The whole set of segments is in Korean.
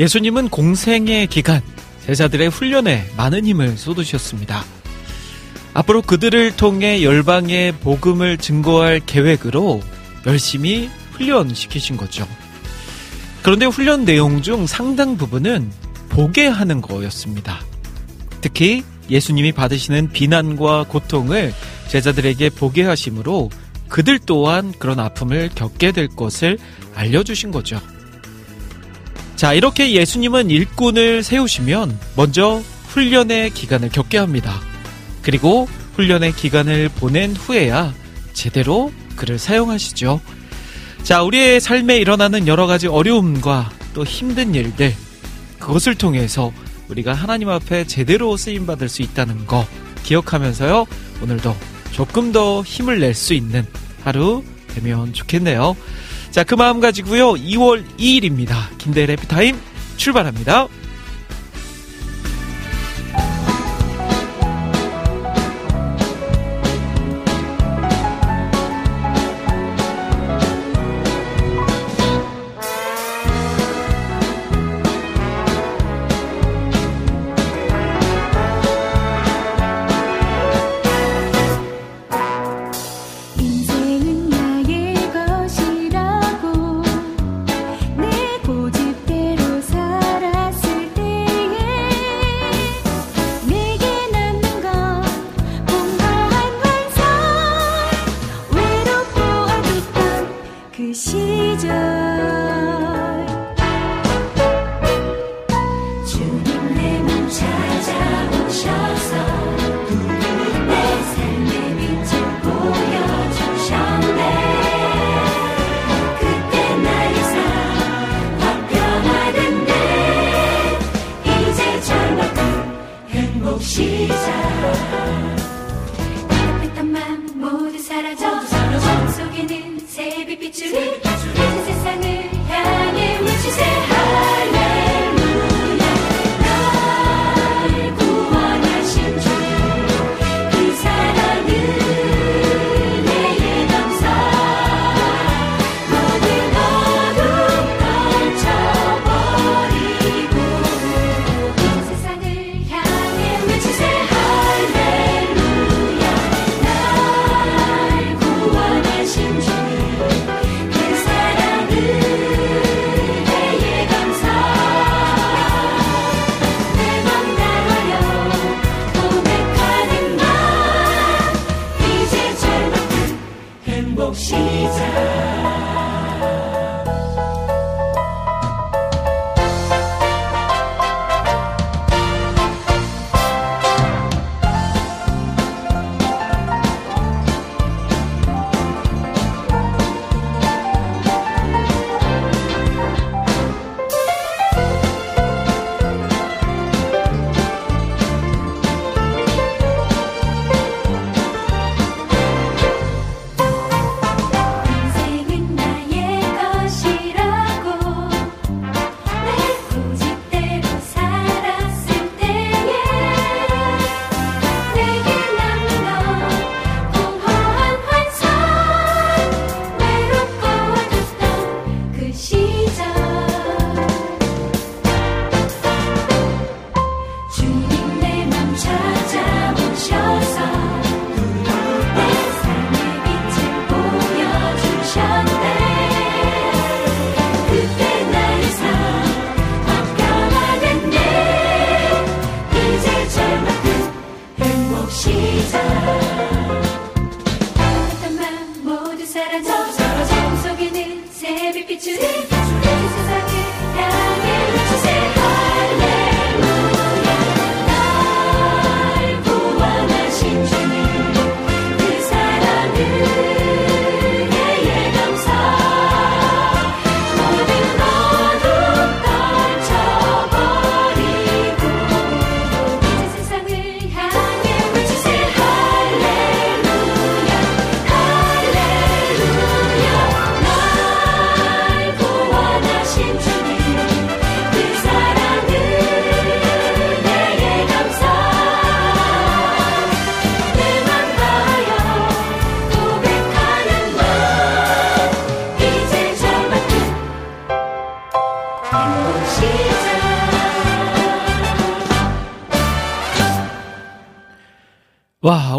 예수님은 공생의 기간, 제자들의 훈련에 많은 힘을 쏟으셨습니다. 앞으로 그들을 통해 열방의 복음을 증거할 계획으로 열심히 훈련시키신 거죠. 그런데 훈련 내용 중 상당 부분은 보게 하는 거였습니다. 특히 예수님이 받으시는 비난과 고통을 제자들에게 보게 하심으로 그들 또한 그런 아픔을 겪게 될 것을 알려주신 거죠. 자, 이렇게 예수님은 일꾼을 세우시면 먼저 훈련의 기간을 겪게 합니다. 그리고 훈련의 기간을 보낸 후에야 제대로 그를 사용하시죠. 자, 우리의 삶에 일어나는 여러 가지 어려움과 또 힘든 일들, 그것을 통해서 우리가 하나님 앞에 제대로 쓰임받을 수 있다는 거 기억하면서요, 오늘도 조금 더 힘을 낼 수 있는 하루 되면 좋겠네요. 자, 그 마음 가지고요, 2월 2일입니다. 김대일 해피타임 출발합니다.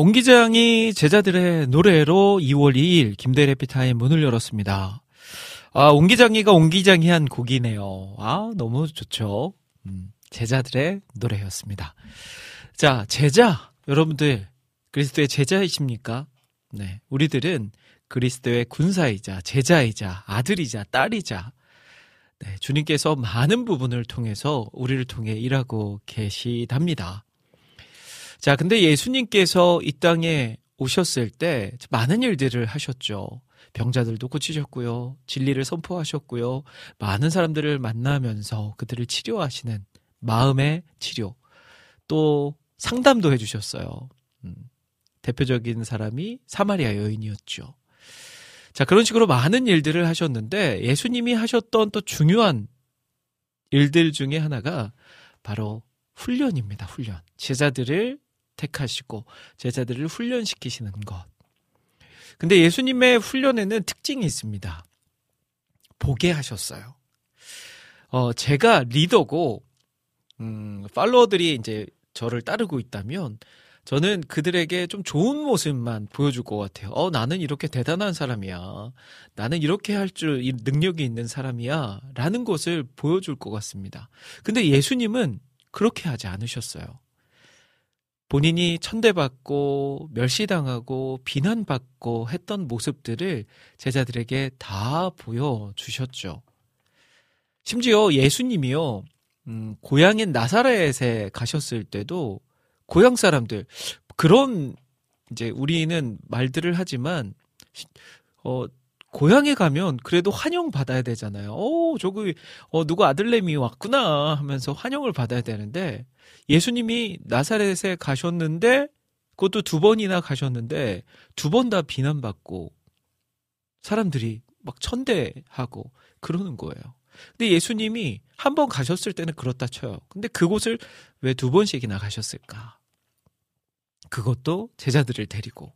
옹 기장이 제자들의 노래로 2월 2일 김대래 피타임 문을 열었습니다. 아, 옹 기장이가 옹 기장이 한 곡이네요. 아, 너무 좋죠. 음, 제자들의 노래였습니다. 자, 제자, 여러분들, 그리스도의 제자이십니까? 네. 우리들은 그리스도의 군사이자, 제자이자, 아들이자, 딸이자, 네, 주님께서 많은 부분을 통해서 우리를 통해 일하고 계시답니다. 자, 근데 예수님께서 이 땅에 오셨을 때 많은 일들을 하셨죠. 병자들도 고치셨고요. 진리를 선포하셨고요. 많은 사람들을 만나면서 그들을 치료하시는 마음의 치료. 또 상담도 해주셨어요. 음, 대표적인 사람이 사마리아 여인이었죠. 자, 그런 식으로 많은 일들을 하셨는데 예수님이 하셨던 또 중요한 일들 중에 하나가 바로 훈련입니다. 훈련. 제자들을 택하시고 제자들을 훈련시키시는 것. 근데 예수님의 훈련에는 특징이 있습니다. 보게 하셨어요. 어, 제가 리더고, 음, 팔로워들이 이제 저를 따르고 있다면, 저는 그들에게 좀 좋은 모습만 보여줄 것 같아요. 어, 나는 이렇게 대단한 사람이야. 나는 이렇게 할 줄 능력이 있는 사람이야. 라는 것을 보여줄 것 같습니다. 근데 예수님은 그렇게 하지 않으셨어요. 본인이 천대받고 멸시당하고 비난받고 했던 모습들을 제자들에게 다 보여주셨죠. 심지어 예수님이요, 음, 고향인 나사렛에 가셨을 때도 고향 사람들, 그런 이제 우리는 말들을 하지만, 어, 고향에 가면 그래도 환영 받아야 되잖아요. 어, 저기, 어, 누구 아들내미 왔구나 하면서 환영을 받아야 되는데, 예수님이 나사렛에 가셨는데, 그것도 두 번이나 가셨는데, 두 번 다 비난받고, 사람들이 막 천대하고 그러는 거예요. 근데 예수님이 한 번 가셨을 때는 그렇다 쳐요. 근데 그곳을 왜 두 번씩이나 가셨을까? 그것도 제자들을 데리고.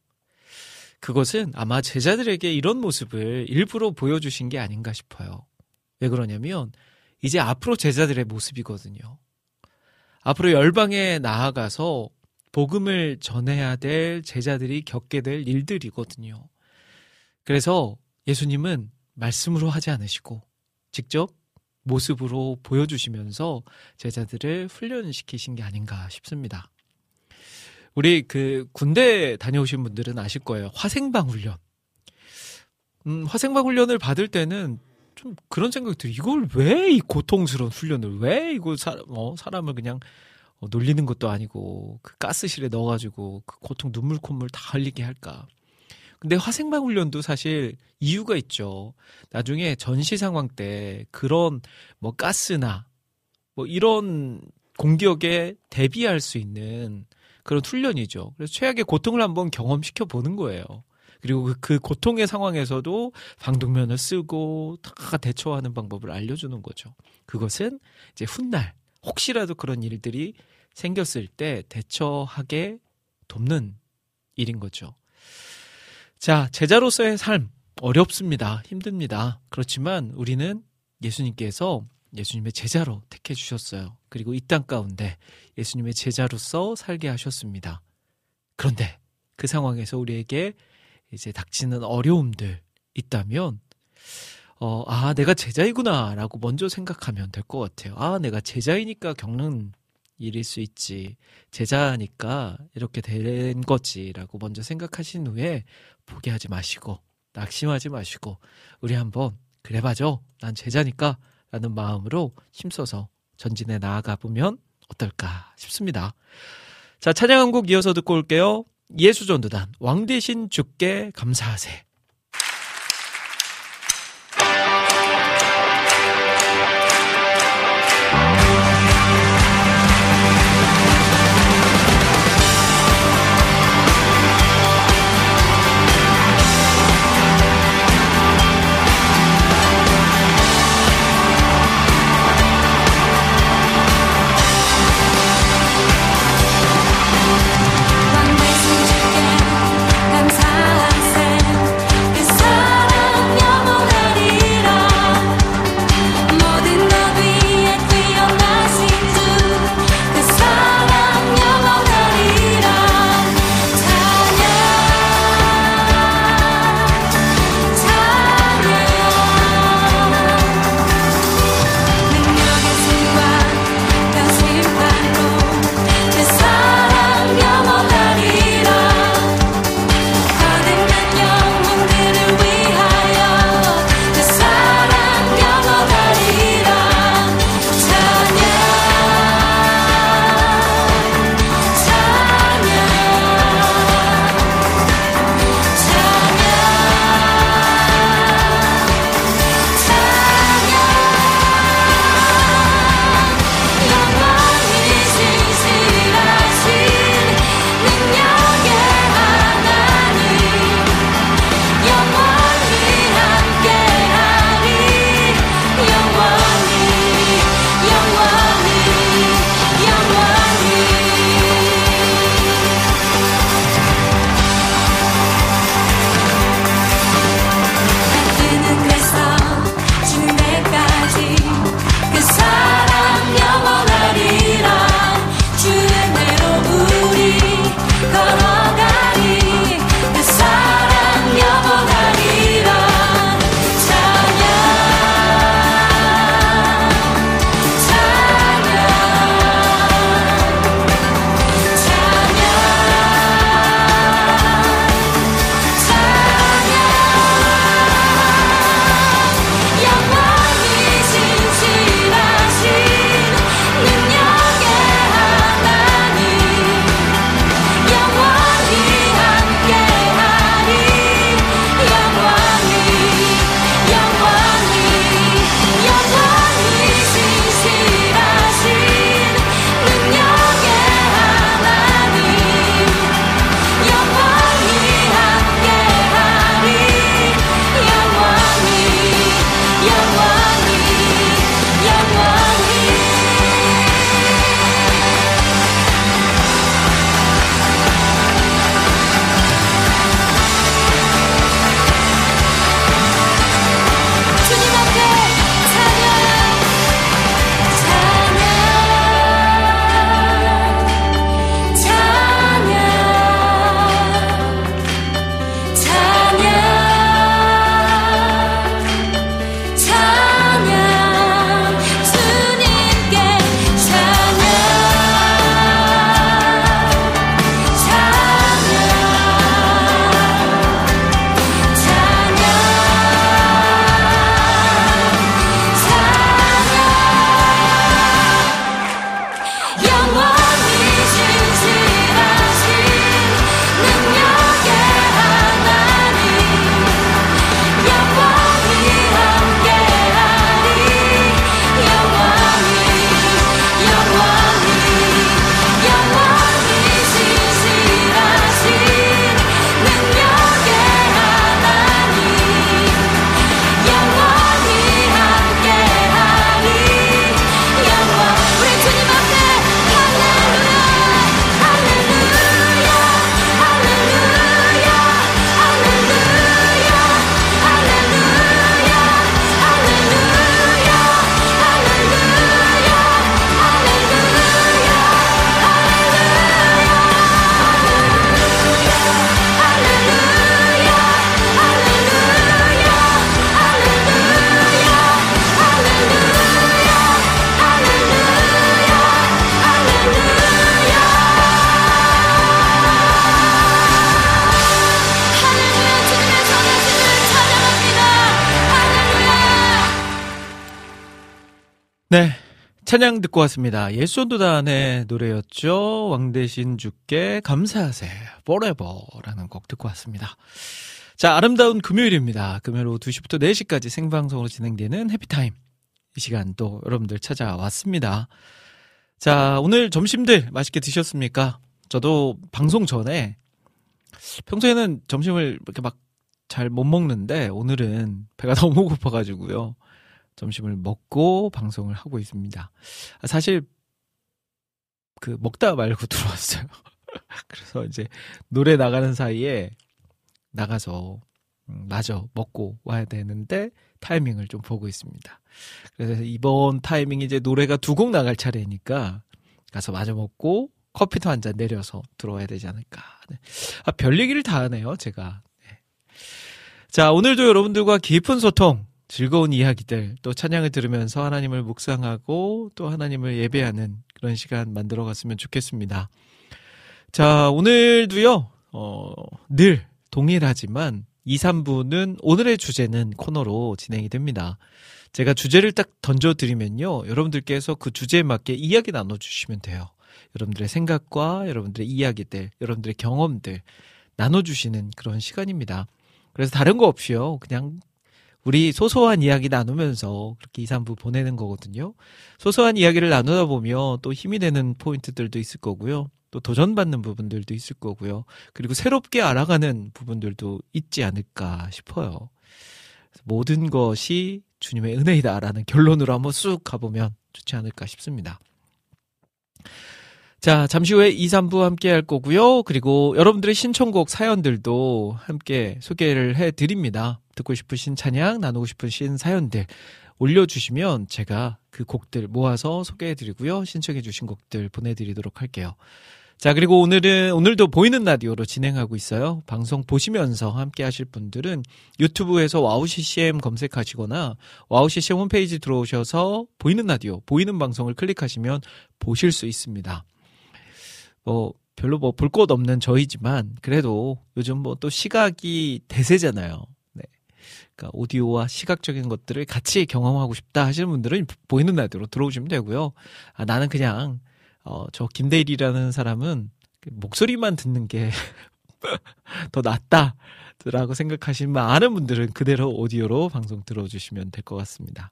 그것은 아마 제자들에게 이런 모습을 일부러 보여주신 게 아닌가 싶어요. 왜 그러냐면, 이제 앞으로 제자들의 모습이거든요. 앞으로 열방에 나아가서 복음을 전해야 될 제자들이 겪게 될 일들이거든요. 그래서 예수님은 말씀으로 하지 않으시고 직접 모습으로 보여주시면서 제자들을 훈련시키신 게 아닌가 싶습니다. 우리 그 군대 다녀오신 분들은 아실 거예요. 화생방 훈련. 음, 화생방 훈련을 받을 때는 좀 그런 생각이 들어요. 이걸 왜 이 고통스러운 훈련을 왜 이거 사, 어, 사람을 그냥 어, 놀리는 것도 아니고 그 가스실에 넣어가지고 그 고통 눈물 콧물 다 흘리게 할까. 근데 화생방 훈련도 사실 이유가 있죠. 나중에 전시 상황 때 그런 뭐 가스나 뭐 이런 공격에 대비할 수 있는 그런 훈련이죠. 그래서 최악의 고통을 한번 경험시켜 보는 거예요. 그리고 그, 그 고통의 상황에서도 방독면을 쓰고 다 대처하는 방법을 알려주는 거죠. 그것은 이제 훗날 혹시라도 그런 일들이 생겼을 때 대처하게 돕는 일인 거죠. 자, 제자로서의 삶 어렵습니다. 힘듭니다. 그렇지만 우리는 예수님께서 예수님의 제자로 택해 주셨어요. 그리고 이 땅 가운데 예수님의 제자로서 살게 하셨습니다. 그런데 그 상황에서 우리에게 이제 닥치는 어려움들 있다면 어, 아, 내가 제자이구나 라고 먼저 생각하면 될 것 같아요. 아, 내가 제자이니까 겪는 일일 수 있지. 제자니까 이렇게 된 거지 라고 먼저 생각하신 후에 포기하지 마시고 낙심하지 마시고 우리 한번 그래 봐죠. 난 제자니까 라는 마음으로 힘써서 전진해 나아가 보면 어떨까 싶습니다. 자, 찬양 한 곡 이어서 듣고 올게요. 예수전도단 왕 대신 주께 감사하세. 왕 대신 주께 감사하세 찬양 듣고 왔습니다. 예수도단의 노래였죠. 왕대신 주께 감사하세 forever라는 곡 듣고 왔습니다. 자, 아름다운 금요일입니다. 금요일 오후 2시부터 4시까지 생방송으로 진행되는 해피타임. 이 시간 또 여러분들 찾아왔습니다. 자, 오늘 점심들 맛있게 드셨습니까? 저도 방송 전에 평소에는 점심을 이렇게 막 잘 못 먹는데 오늘은 배가 너무 고파가지고요. 점심을 먹고 방송을 하고 있습니다. 사실 그 먹다 말고 들어왔어요. 그래서 이제 노래 나가는 사이에 나가서 음, 마저 먹고 와야 되는데 타이밍을 좀 보고 있습니다. 그래서 이번 타이밍이 이제 노래가 두 곡 나갈 차례니까 가서 마저 먹고 커피도 한 잔 내려서 들어와야 되지 않을까. 네. 아, 별 얘기를 다 하네요, 제가. 네. 자, 오늘도 여러분들과 깊은 소통, 즐거운 이야기들, 또 찬양을 들으면서 하나님을 묵상하고 또 하나님을 예배하는 그런 시간 만들어 갔으면 좋겠습니다. 자, 오늘도요, 어, 늘 동일하지만 2, 3부는 오늘의 주제는 코너로 진행이 됩니다. 제가 주제를 딱 던져드리면요. 여러분들께서 그 주제에 맞게 이야기 나눠주시면 돼요. 여러분들의 생각과 여러분들의 이야기들, 여러분들의 경험들 나눠주시는 그런 시간입니다. 그래서 다른 거 없이요. 그냥 우리 소소한 이야기 나누면서 그렇게 2, 3부 보내는 거거든요. 소소한 이야기를 나누다 보면 또 힘이 되는 포인트들도 있을 거고요. 또 도전받는 부분들도 있을 거고요. 그리고 새롭게 알아가는 부분들도 있지 않을까 싶어요. 모든 것이 주님의 은혜이다라는 결론으로 한번 쑥 가보면 좋지 않을까 싶습니다. 자, 잠시 후에 2, 3부 함께 할 거고요. 그리고 여러분들의 신청곡 사연들도 함께 소개를 해 드립니다. 듣고 싶으신 찬양, 나누고 싶으신 사연들 올려주시면 제가 그 곡들 모아서 소개해 드리고요. 신청해 주신 곡들 보내드리도록 할게요. 자, 그리고 오늘은, 오늘도 보이는 라디오로 진행하고 있어요. 방송 보시면서 함께 하실 분들은 유튜브에서 와우 CCM 검색하시거나 와우 CCM 홈페이지 들어오셔서 보이는 라디오, 보이는 방송을 클릭하시면 보실 수 있습니다. 뭐 별로 뭐 볼 것 없는 저희지만 그래도 요즘 뭐 또 시각이 대세잖아요. 네. 그러니까 오디오와 시각적인 것들을 같이 경험하고 싶다 하시는 분들은 보이는 라디오로 들어오시면 되고요. 아, 나는 그냥 어, 저 김대일이라는 사람은 그 목소리만 듣는 게 더 낫다. 라고 생각하시는 많은 분들은 그대로 오디오로 방송 들어주시면 될 것 같습니다.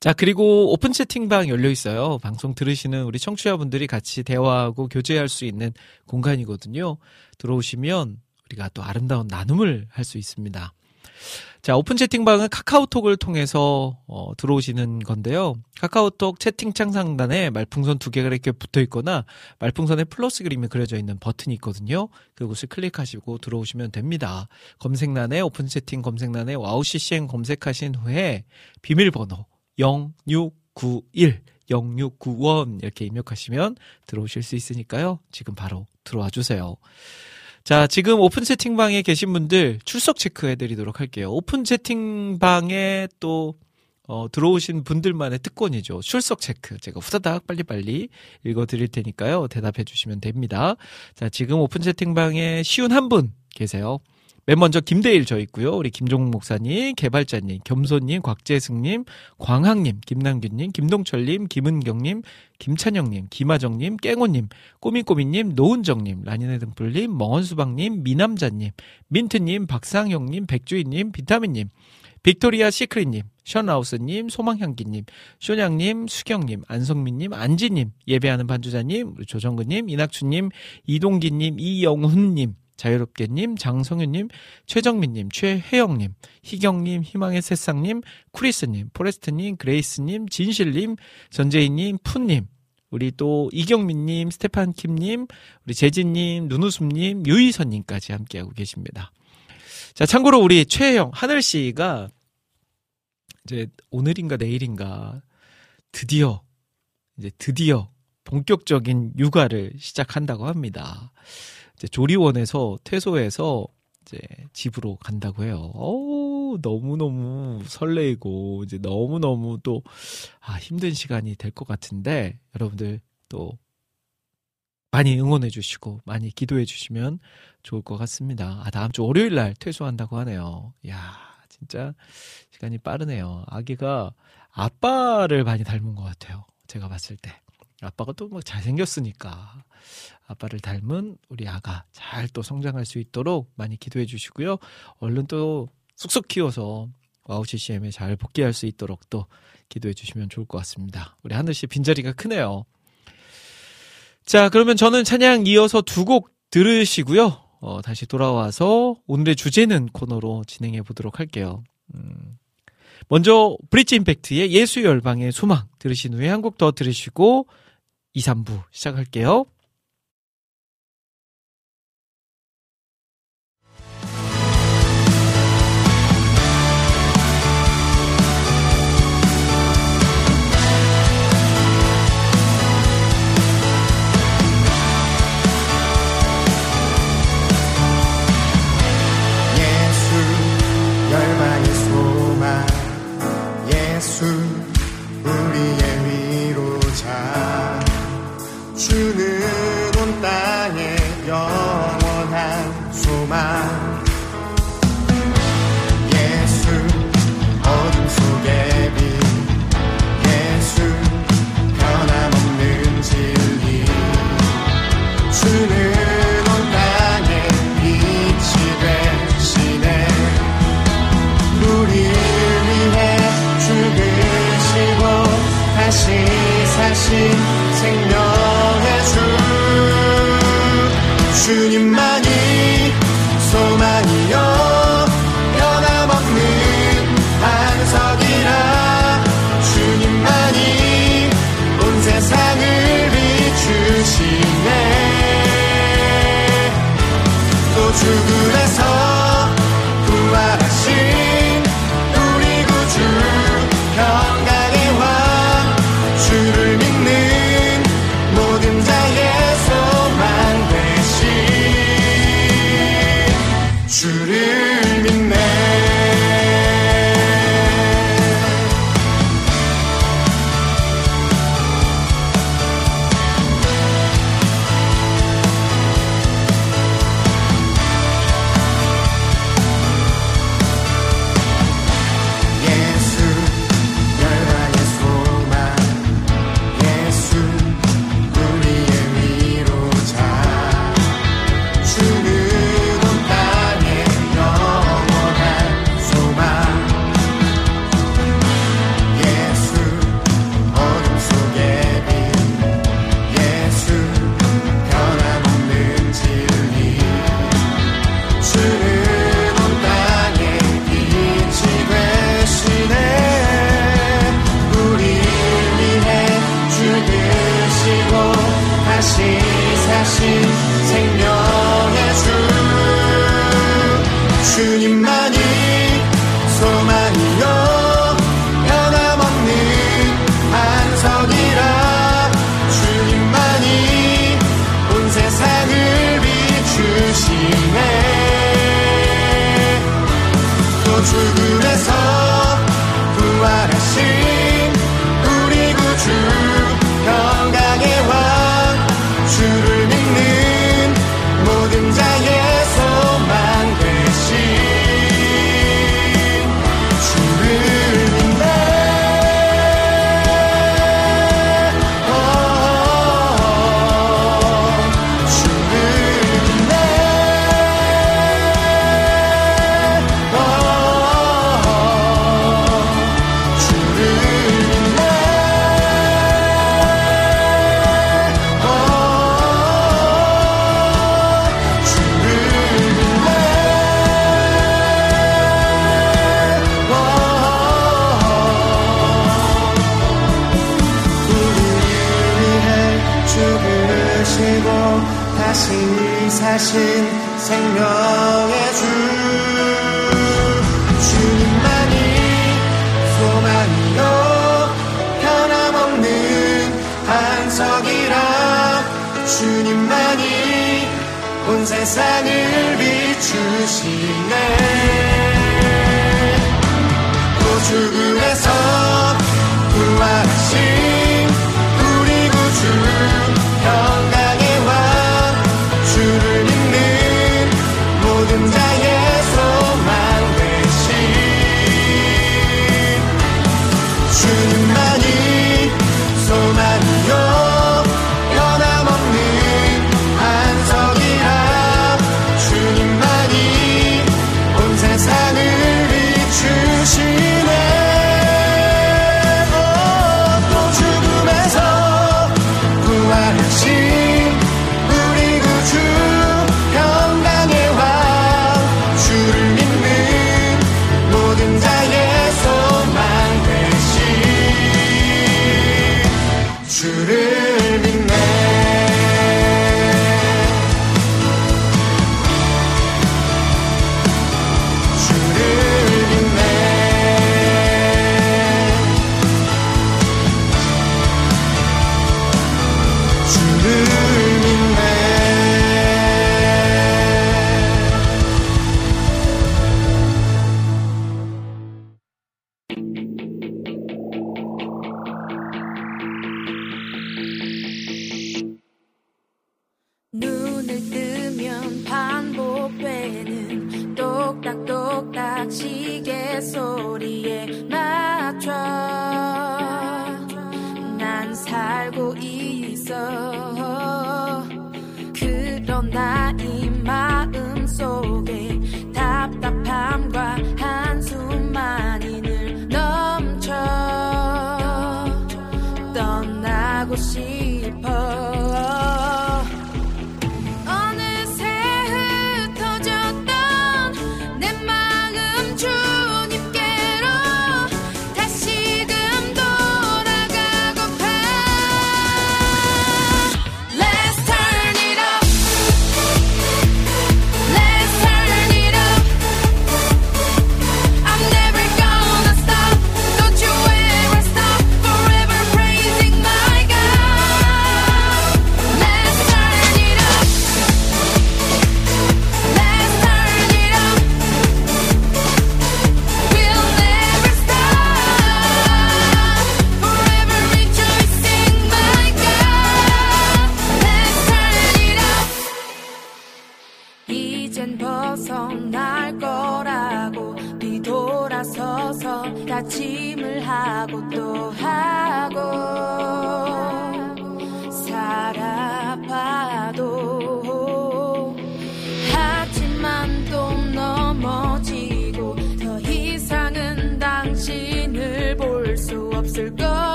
자, 그리고 오픈 채팅방 열려 있어요. 방송 들으시는 우리 청취자분들이 같이 대화하고 교제할 수 있는 공간이거든요. 들어오시면 우리가 또 아름다운 나눔을 할 수 있습니다. 자, 오픈 채팅방은 카카오톡을 통해서 어, 들어오시는 건데요. 카카오톡 채팅창 상단에 말풍선 두 개가 이렇게 붙어 있거나 말풍선에 플러스 그림이 그려져 있는 버튼이 있거든요. 그곳을 클릭하시고 들어오시면 됩니다. 검색란에 오픈 채팅 검색란에 와우 CCM 검색하신 후에 비밀번호 0691 0691 이렇게 입력하시면 들어오실 수 있으니까요. 지금 바로 들어와 주세요. 자, 지금 오픈 채팅방에 계신 분들 출석 체크해 드리도록 할게요. 오픈 채팅방에 또 어, 들어오신 분들만의 특권이죠. 출석 체크. 제가 후다닥 빨리빨리 읽어 드릴 테니까요. 대답해 주시면 됩니다. 자, 지금 오픈 채팅방에 쉰 한 분 계세요. 맨 먼저 김대일 저 있고요. 우리 김종국 목사님, 개발자님, 겸손님, 곽재승님, 광학님, 김남균님, 김동철님, 김은경님, 김찬영님, 김하정님, 깽호님, 꼬미꼬미님, 노은정님, 라니네 등불님, 멍언수박님, 미남자님, 민트님, 박상영님, 백주희님, 비타민님, 빅토리아 시크릿님, 션라우스님, 소망향기님, 쇼냥님, 수경님, 안성민님, 안지님, 예배하는 반주자님, 조정근님, 이낙춘님, 이동기님, 이영훈님, 자유롭게님, 장성윤님, 최정민님, 최혜영님, 희경님, 희망의 새싹님, 쿠리스님, 포레스트님, 그레이스님, 진실님, 전재희님, 푸님, 우리 또 이경민님, 스테판킴님, 우리 재진님, 눈웃음님, 유희선님까지 함께하고 계십니다. 자, 참고로 우리 최혜영, 하늘씨가 이제 오늘인가 내일인가 드디어, 이제 드디어 본격적인 육아를 시작한다고 합니다. 조리원에서 퇴소해서 이제 집으로 간다고 해요. 어우, 너무너무 설레이고 이제 너무너무 또 아, 힘든 시간이 될 것 같은데 여러분들 또 많이 응원해 주시고 많이 기도해 주시면 좋을 것 같습니다. 아, 다음 주 월요일 날 퇴소한다고 하네요. 야, 진짜 시간이 빠르네요. 아기가 아빠를 많이 닮은 것 같아요. 제가 봤을 때. 아빠가 또 막 잘생겼으니까 아빠를 닮은 우리 아가 잘 또 성장할 수 있도록 많이 기도해 주시고요. 얼른 또 쑥쑥 키워서 와우 CCM에 잘 복귀할 수 있도록 또 기도해 주시면 좋을 것 같습니다. 우리 하늘 씨 빈자리가 크네요. 자, 그러면 저는 찬양 이어서 두 곡 들으시고요. 어, 다시 돌아와서 오늘의 주제는 코너로 진행해 보도록 할게요. 음. 먼저 브릿지 임팩트의 예수 열방의 소망 들으신 후에 한 곡 더 들으시고 2, 3부 시작할게요.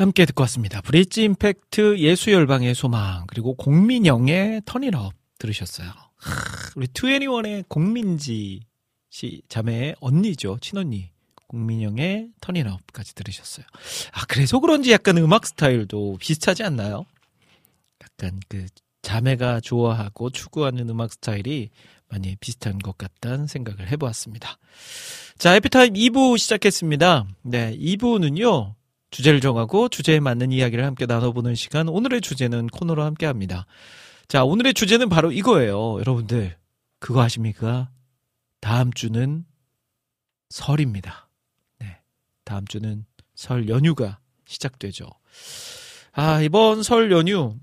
함께 듣고 왔습니다. 브릿지 임팩트 예수열방의 소망 그리고 공민영의 터닝업 들으셨어요. 하, 우리 21의 공민지 씨 자매의 언니죠. 친언니. 공민영의 터닝업까지 들으셨어요. 아, 그래서 그런지 약간 음악 스타일도 비슷하지 않나요? 약간 그 자매가 좋아하고 추구하는 음악 스타일이 많이 비슷한 것 같다는 생각을 해보았습니다. 자, 에피타임 2부 시작했습니다. 네, 2부는요, 주제를 정하고 주제에 맞는 이야기를 함께 나눠보는 시간, 오늘의 주제는 코너로 함께 합니다. 자, 오늘의 주제는 바로 이거예요. 여러분들, 그거 아십니까? 다음 주는 설입니다. 네. 다음 주는 설 연휴가 시작되죠. 아, 이번 설 연휴,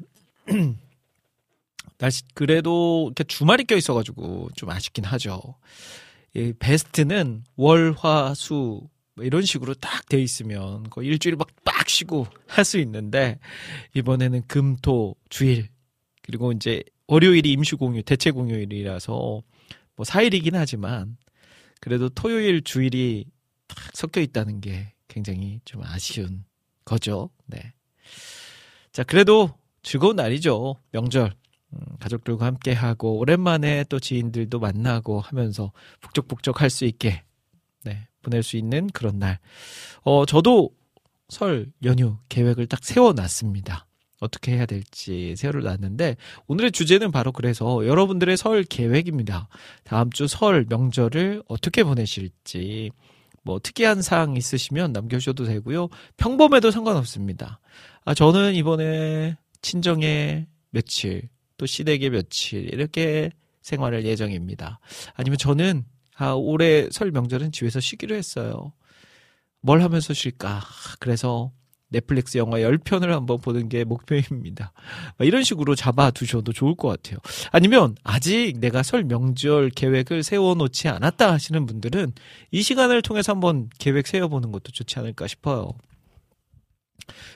날씨, 그래도 이렇게 주말이 껴 있어가지고 좀 아쉽긴 하죠. 이 베스트는 월, 화, 수, 뭐 이런 식으로 딱 돼 있으면 거의 일주일 막 빡 쉬고 할 수 있는데 이번에는 금, 토, 주일 그리고 이제 월요일이 임시 공휴, 대체 공휴일이라서 뭐 4일이긴 하지만 그래도 토요일, 주일이 딱 섞여 있다는 게 굉장히 좀 아쉬운 거죠. 네. 자, 그래도 즐거운 날이죠. 명절. 음, 가족들과 함께 하고 오랜만에 또 지인들도 만나고 하면서 북적북적 할 수 있게 네, 보낼 수 있는 그런 날. 어, 저도 설 연휴 계획을 딱 세워놨습니다. 어떻게 해야 될지 세워놨는데 오늘의 주제는 바로 그래서 여러분들의 설 계획입니다. 다음 주 설 명절을 어떻게 보내실지 뭐 특이한 사항 있으시면 남겨주셔도 되고요. 평범해도 상관없습니다. 아, 저는 이번에 친정에 며칠 또 시댁에 며칠 이렇게 생활할 예정입니다. 아니면 저는 아, 올해 설 명절은 집에서 쉬기로 했어요. 뭘 하면서 쉴까? 그래서 넷플릭스 영화 10편을 한번 보는 게 목표입니다. 이런 식으로 잡아두셔도 좋을 것 같아요. 아니면 아직 내가 설 명절 계획을 세워놓지 않았다 하시는 분들은 이 시간을 통해서 한번 계획 세워보는 것도 좋지 않을까 싶어요.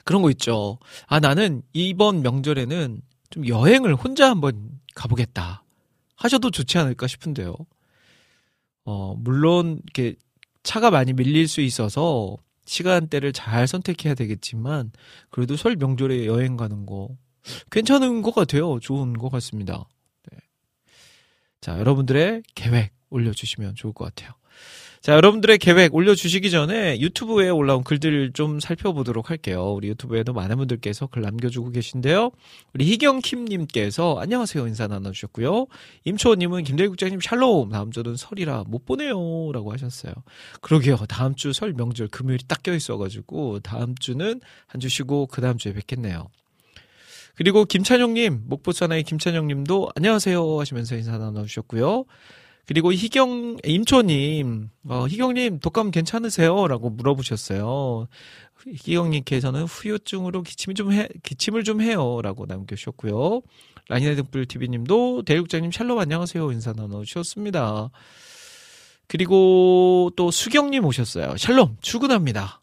그런 거 있죠. 아, 나는 이번 명절에는 좀 여행을 혼자 한번 가보겠다. 하셔도 좋지 않을까 싶은데요. 어, 물론, 이렇게 차가 많이 밀릴 수 있어서 시간대를 잘 선택해야 되겠지만, 그래도 설 명절에 여행 가는 거 괜찮은 것 같아요. 좋은 것 같습니다. 네. 자, 여러분들의 계획 올려주시면 좋을 것 같아요. 자, 여러분들의 계획 올려주시기 전에 유튜브에 올라온 글들을 좀 살펴보도록 할게요. 우리 유튜브에도 많은 분들께서 글 남겨주고 계신데요. 우리 희경킴님께서 안녕하세요 인사 나눠주셨고요. 임초원님은 김대희 국장님 샬롬 다음 주는 설이라 못 보내요 라고 하셨어요. 그러게요. 다음 주 설 명절 금요일이 딱 껴있어가지고 다음 주는 한 주 쉬고 그 다음 주에 뵙겠네요. 그리고 김찬영님, 목포 사나이 김찬영님도 안녕하세요 하시면서 인사 나눠주셨고요. 그리고 희경, 임초님, 어, 희경님, 독감 괜찮으세요? 라고 물어보셨어요. 희경님께서는 후유증으로 기침이 좀 해, 기침을 좀 해요. 라고 남겨주셨고요. 라니네 등불TV님도 대육장님 샬롬 안녕하세요. 인사 나눠주셨습니다. 그리고 또 수경님 오셨어요. 샬롬, 출근합니다.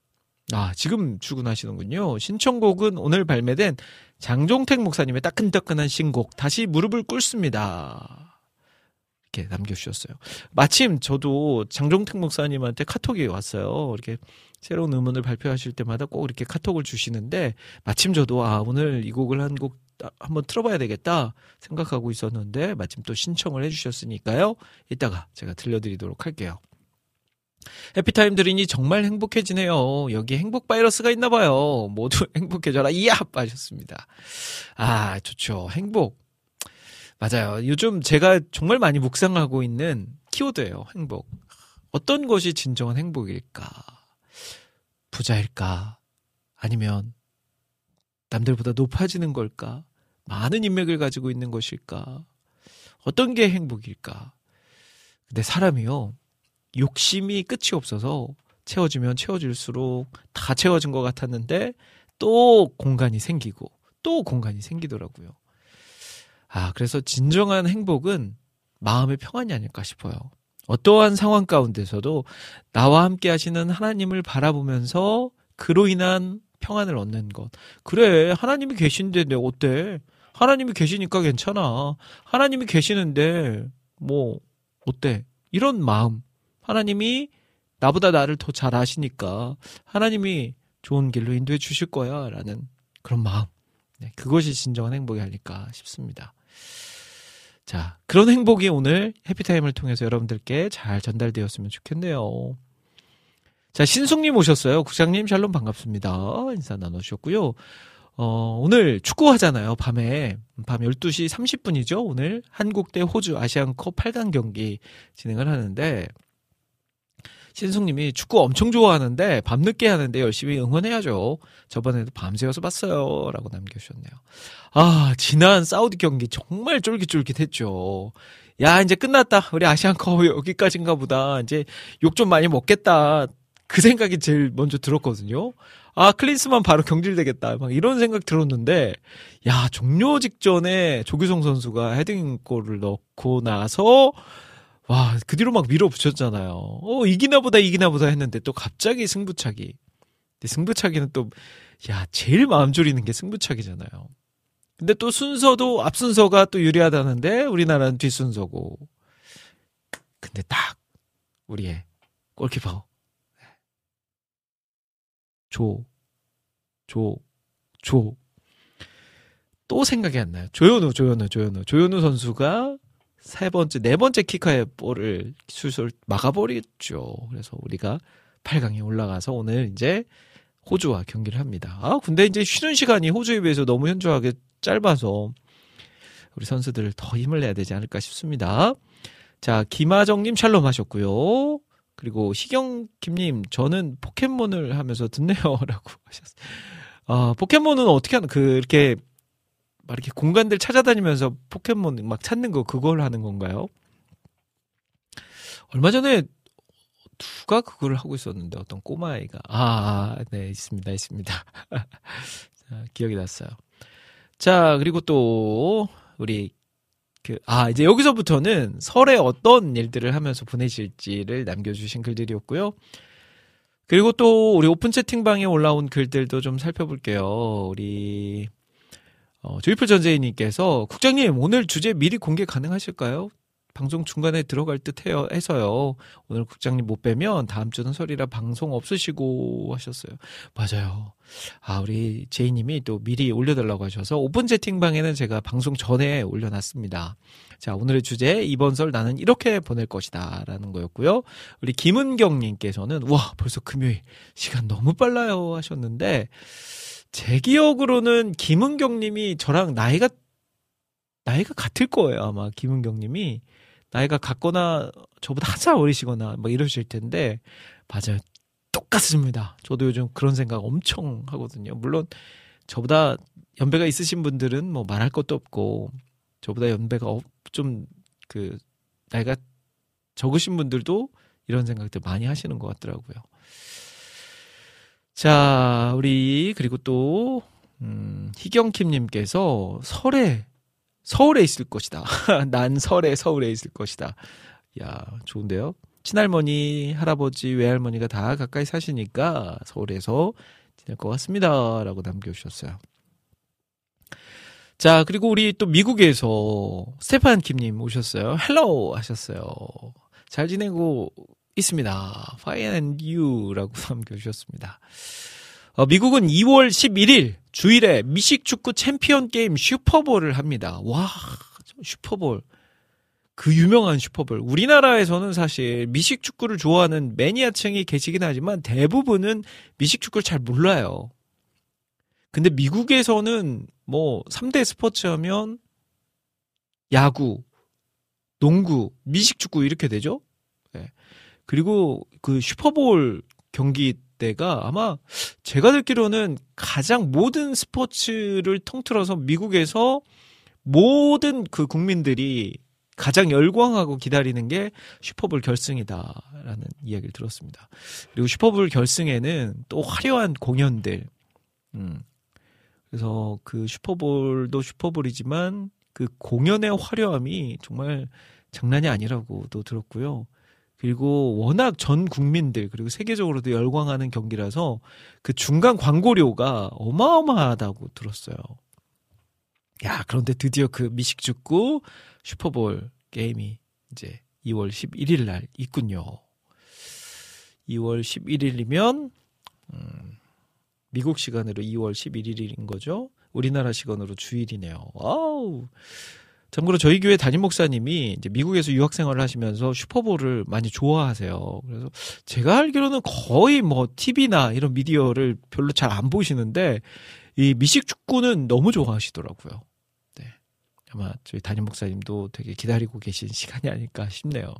아, 지금 출근하시는군요. 신청곡은 오늘 발매된 장종택 목사님의 따끈따끈한 신곡, 다시 무릎을 꿇습니다. 이렇게 남겨주셨어요. 마침 저도 장종택 목사님한테 카톡이 왔어요. 이렇게 새로운 음원을 발표하실 때마다 꼭 이렇게 카톡을 주시는데 마침 저도 아 오늘 이 곡을 한 곡 한번 틀어봐야 되겠다 생각하고 있었는데 마침 또 신청을 해주셨으니까요. 이따가 제가 들려드리도록 할게요. 해피타임 들으니 정말 행복해지네요. 여기 행복 바이러스가 있나 봐요. 모두 행복해져라. 이야! 빠졌습니다. 아, 좋죠. 행복. 맞아요. 요즘 제가 정말 많이 묵상하고 있는 키워드예요. 행복. 어떤 것이 진정한 행복일까? 부자일까? 아니면 남들보다 높아지는 걸까? 많은 인맥을 가지고 있는 것일까? 어떤 게 행복일까? 근데 사람이요. 욕심이 끝이 없어서 채워지면 채워질수록 다 채워진 것 같았는데 또 공간이 생기고 또 공간이 생기더라고요. 아, 그래서 진정한 행복은 마음의 평안이 아닐까 싶어요. 어떠한 상황 가운데서도 나와 함께 하시는 하나님을 바라보면서 그로 인한 평안을 얻는 것. 그래, 하나님이 계신데 내가 어때? 하나님이 계시니까 괜찮아. 하나님이 계시는데, 뭐, 어때? 이런 마음. 하나님이 나보다 나를 더 잘 아시니까 하나님이 좋은 길로 인도해 주실 거야. 라는 그런 마음. 네, 그것이 진정한 행복이 아닐까 싶습니다. 자, 그런 행복이 오늘 해피타임을 통해서 여러분들께 잘 전달되었으면 좋겠네요. 자, 신숙님 오셨어요. 국장님 샬롬 반갑습니다. 인사 나눠주셨고요. 어, 오늘 축구 하잖아요. 밤에. 밤 12시 30분이죠. 오늘 한국 대 호주 아시안컵 8강 경기 진행을 하는데 신숙님이 축구 엄청 좋아하는데 밤늦게 하는데 열심히 응원해야죠. 저번에도 밤새워서 봤어요. 라고 남겨주셨네요. 아, 지난 사우디 경기 정말 쫄깃쫄깃했죠. 야, 이제 끝났다. 우리 아시안컵 여기까지인가 보다. 이제 욕 좀 많이 먹겠다. 그 생각이 제일 먼저 들었거든요. 아, 클린스만 바로 경질되겠다. 막 이런 생각 들었는데, 야, 종료 직전에 조규성 선수가 헤딩골을 넣고 나서, 와, 그 뒤로 막 밀어붙였잖아요. 어, 이기나 보다, 이기나 보다 했는데 또 갑자기 승부차기. 근데 승부차기는 또, 야, 제일 마음 졸이는 게 승부차기잖아요. 근데 또 순서도 앞순서가 또 유리하다는데 우리나라는 뒷순서고. 근데 딱, 우리의 골키퍼. 조, 조, 조. 또 생각이 안 나요. 조현우, 조현우, 조현우. 조현우 선수가 세 번째, 네 번째 키커의 볼을 슛을 막아버렸죠. 그래서 우리가 8강에 올라가서 오늘 이제 호주와 경기를 합니다. 아, 근데 이제 쉬는 시간이 호주에 비해서 너무 현저하게 짧아서 우리 선수들 더 힘을 내야 되지 않을까 싶습니다. 자, 김하정님 샬롬 하셨고요. 그리고 희경김님, 저는 포켓몬을 하면서 듣네요. 라고 하셨어요. 아, 포켓몬은 어떻게 하는, 그, 이렇게, 막 이렇게 공간들 찾아다니면서 포켓몬 막 찾는 거, 그걸 하는 건가요? 얼마 전에 누가 그걸 하고 있었는데, 어떤 꼬마아이가. 아, 네, 있습니다, 있습니다. 자, 기억이 났어요. 자, 그리고 또, 우리 그, 아, 이제 여기서부터는 설에 어떤 일들을 하면서 보내실지를 남겨주신 글들이었고요. 그리고 또 우리 오픈 채팅방에 올라온 글들도 좀 살펴볼게요. 우리, 어, 조이풀 전재희님께서 국장님, 오늘 주제 미리 공개 가능하실까요? 방송 중간에 들어갈 듯 해요, 해서요. 오늘 국장님 못 뵈면 다음 주는 설이라 방송 없으시고 하셨어요. 맞아요. 아, 우리 제이님이 또 미리 올려달라고 하셔서 오픈 채팅방에는 제가 방송 전에 올려놨습니다. 자, 오늘의 주제, 이번 설 나는 이렇게 보낼 것이다. 라는 거였고요. 우리 김은경님께서는, 와, 벌써 금요일. 시간 너무 빨라요. 하셨는데, 제 기억으로는 김은경 님이 저랑 나이가, 나이가 같을 거예요. 아마 김은경 님이. 나이가 같거나 저보다 한살 어리시거나 뭐 이러실 텐데, 맞아요. 똑같습니다. 저도 요즘 그런 생각 엄청 하거든요. 물론 저보다 연배가 있으신 분들은 뭐 말할 것도 없고 저보다 연배가 좀 그 나이가 적으신 분들도 이런 생각들 많이 하시는 것 같더라고요. 자, 우리 그리고 또 음, 희경킴님께서 설에 서울에 있을 것이다. 난 설에 서울에 있을 것이다. 야, 좋은데요? 친할머니, 할아버지, 외할머니가 다 가까이 사시니까 서울에서 지낼 것 같습니다. 라고 남겨주셨어요. 자, 그리고 우리 또 미국에서 스테판 김님 오셨어요. Hello 하셨어요. 잘 지내고 있습니다. Fine and you 라고 남겨주셨습니다. 어, 미국은 2월 11일 주일에 미식축구 챔피언 게임 슈퍼볼을 합니다. 와, 슈퍼볼. 그 유명한 슈퍼볼. 우리나라에서는 사실 미식축구를 좋아하는 매니아층이 계시긴 하지만 대부분은 미식축구를 잘 몰라요. 근데 미국에서는 뭐 3대 스포츠 하면 야구, 농구, 미식축구 이렇게 되죠? 네. 그리고 그 슈퍼볼 경기 때가 아마 제가 듣기로는 가장 모든 스포츠를 통틀어서 미국에서 모든 그 국민들이 가장 열광하고 기다리는 게 슈퍼볼 결승이다라는 이야기를 들었습니다. 그리고 슈퍼볼 결승에는 또 화려한 공연들, 음. 그래서 그 슈퍼볼도 슈퍼볼이지만 그 공연의 화려함이 정말 장난이 아니라고도 들었고요. 그리고 워낙 전 국민들 그리고 세계적으로도 열광하는 경기라서 그 중간 광고료가 어마어마하다고 들었어요. 야, 그런데 드디어 그 미식 축구 슈퍼볼 게임이 이제 2월 11일 날 있군요. 2월 11일이면 음, 미국 시간으로 2월 11일인 거죠. 우리나라 시간으로 주일이네요. 와우. 참고로 저희 교회 담임 목사님이 이제 미국에서 유학 생활을 하시면서 슈퍼볼을 많이 좋아하세요. 그래서 제가 알기로는 거의 뭐 TV나 이런 미디어를 별로 잘 안 보시는데 이 미식 축구는 너무 좋아하시더라고요. 네. 아마 저희 담임 목사님도 되게 기다리고 계신 시간이 아닐까 싶네요.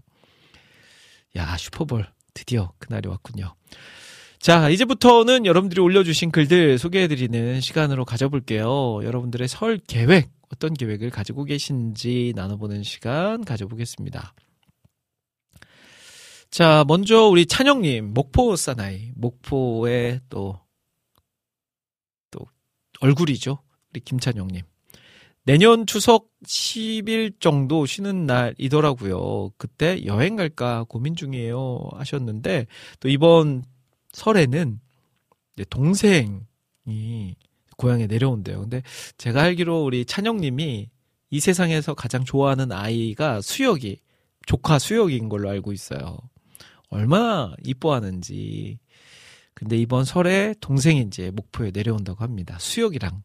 야, 슈퍼볼 드디어 그날이 왔군요. 자, 이제부터는 여러분들이 올려주신 글들 소개해드리는 시간으로 가져볼게요. 여러분들의 설 계획, 어떤 계획을 가지고 계신지 나눠보는 시간 가져보겠습니다. 자, 먼저 우리 찬영님, 목포 사나이, 목포의 또, 또, 얼굴이죠. 우리 김찬영님. 내년 추석 10일 정도 쉬는 날이더라고요. 그때 여행 갈까 고민 중이에요. 하셨는데, 또 이번 설에는 동생이 고향에 내려온대요. 근데 제가 알기로 우리 찬영님이 이 세상에서 가장 좋아하는 아이가 수혁이, 조카 수혁인 걸로 알고 있어요. 얼마나 이뻐하는지. 근데 이번 설에 동생이 이제 목포에 내려온다고 합니다. 수혁이랑.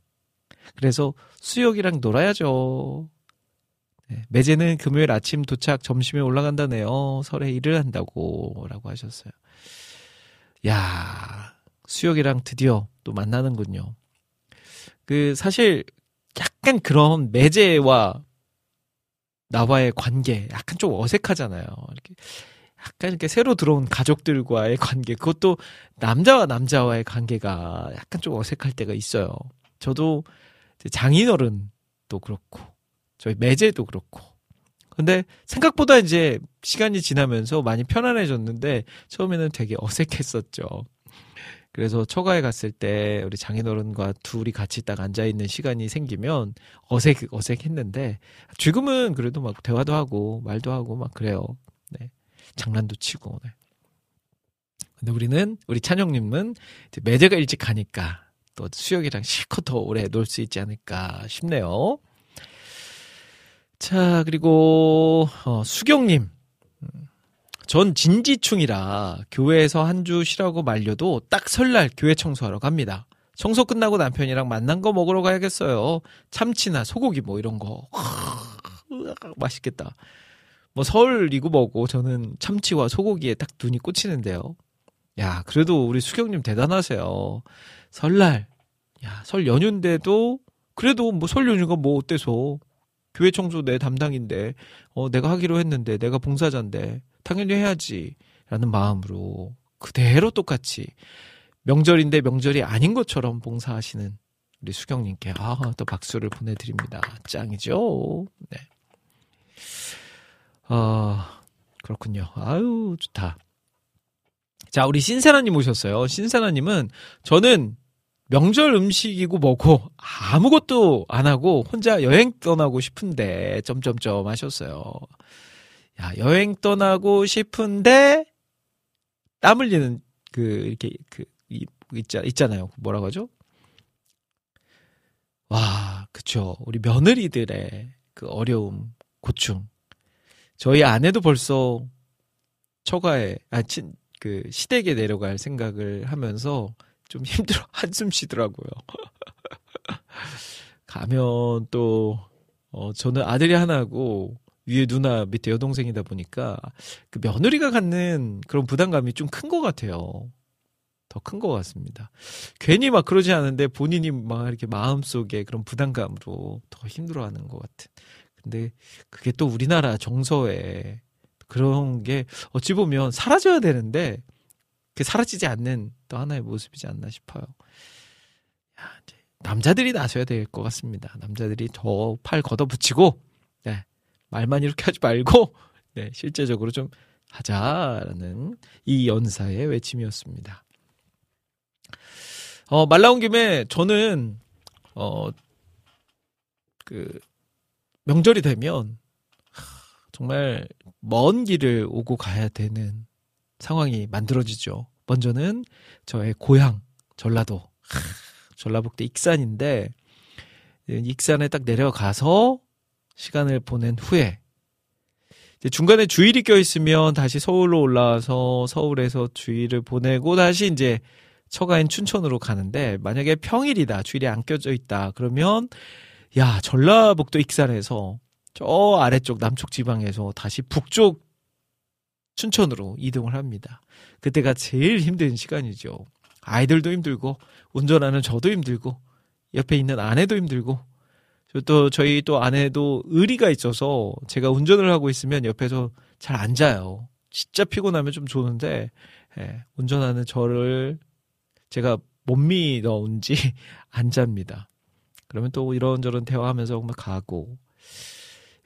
그래서 수혁이랑 놀아야죠. 네, 매제는 금요일 아침 도착 점심에 올라간다네요. 설에 일을 한다고 라고 하셨어요. 야 수혁이랑 드디어 또 만나는군요. 그 사실 약간 그런 매제와 나와의 관계 약간 좀 어색하잖아요. 이렇게 약간 이렇게 새로 들어온 가족들과의 관계 그것도 남자와 남자와의 관계가 약간 좀 어색할 때가 있어요. 저도 장인어른도 그렇고 저희 매제도 그렇고 근데 생각보다 이제 시간이 지나면서 많이 편안해졌는데 처음에는 되게 어색했었죠. 그래서 처가에 갔을 때 우리 장인어른과 둘이 같이 딱 앉아 있는 시간이 생기면 어색 어색했는데 지금은 그래도 막 대화도 하고 말도 하고 막 그래요. 네. 장난도 치고. 네. 근데 우리는 우리 찬영님은 매제가 일찍 가니까 또 수혁이랑 실컷 더 오래 놀 수 있지 않을까 싶네요. 자, 그리고, 어, 수경님. 음, 전 진지충이라 교회에서 한 주 쉬라고 말려도 딱 설날 교회 청소하러 갑니다. 청소 끝나고 남편이랑 만난 거 먹으러 가야겠어요. 참치나 소고기 뭐 이런 거. 맛있겠다. 뭐 설이고 뭐고 저는 참치와 소고기에 딱 눈이 꽂히는데요. 야, 그래도 우리 수경님 대단하세요. 설날. 야, 설 연휴인데도 그래도 뭐 설 연휴가 뭐 어때서 교회 청소 내 담당인데 어 내가 하기로 했는데 내가 봉사자인데 당연히 해야지 라는 마음으로 그대로 똑같이 명절인데 명절이 아닌 것처럼 봉사하시는 우리 수경님께 아 또 박수를 보내드립니다. 짱이죠? 네. 아 그렇군요. 아유 좋다. 자 우리 신세나님 오셨어요. 신세나님은 저는 명절 음식이고 뭐고 아무것도 안 하고 혼자 여행 떠나고 싶은데 점점점 하셨어요. 야 여행 떠나고 싶은데 땀 흘리는 그 이렇게 그 이- 있자 있잖아요. 뭐라고 하죠? 와 그쵸 우리 며느리들의 그 어려움 고충 저희 아내도 벌써 처가에 아그 시댁에 내려갈 생각을 하면서 좀 힘들어 한숨 쉬더라고요. 가면 또 어, 저는 아들이 하나고 위에 누나 밑에 여동생이다 보니까 그 며느리가 갖는 그런 부담감이 좀 큰 것 같아요. 더 큰 것 같습니다. 괜히 막 그러지 않은데 본인이 막 이렇게 마음속에 그런 부담감으로 더 힘들어하는 것 같은. 근데 그게 또 우리나라 정서에 그런 게 어찌 보면 사라져야 되는데 그 사라지지 않는 또 하나의 모습이지 않나 싶어요. 야, 이제 남자들이 나서야 될 것 같습니다. 남자들이 더 팔 걷어붙이고, 네, 말만 이렇게 하지 말고, 네, 실제적으로 좀 하자라는 이 연사의 외침이었습니다. 어, 말 나온 김에 저는, 어, 그, 명절이 되면, 하, 정말 먼 길을 오고 가야 되는 상황이 만들어지죠. 먼저는 저의 고향 전라도 하, 전라북도 익산인데 익산에 딱 내려가서 시간을 보낸 후에 중간에 주일이 껴 있으면 다시 서울로 올라와서 서울에서 주일을 보내고 다시 이제 처가인 춘천으로 가는데 만약에 평일이다 주일이 안 껴져 있다 그러면 야 전라북도 익산에서 저 아래쪽 남쪽 지방에서 다시 북쪽 춘천으로 이동을 합니다. 그때가 제일 힘든 시간이죠. 아이들도 힘들고 운전하는 저도 힘들고 옆에 있는 아내도 힘들고 저또 저희 또 아내도 의리가 있어서 제가 운전을 하고 있으면 옆에서 잘안 자요. 진짜 피곤하면 좀 좋은데 예, 운전하는 저를 제가 못 믿어온지 안 잡니다. 그러면 또 이런저런 대화하면서 막 가고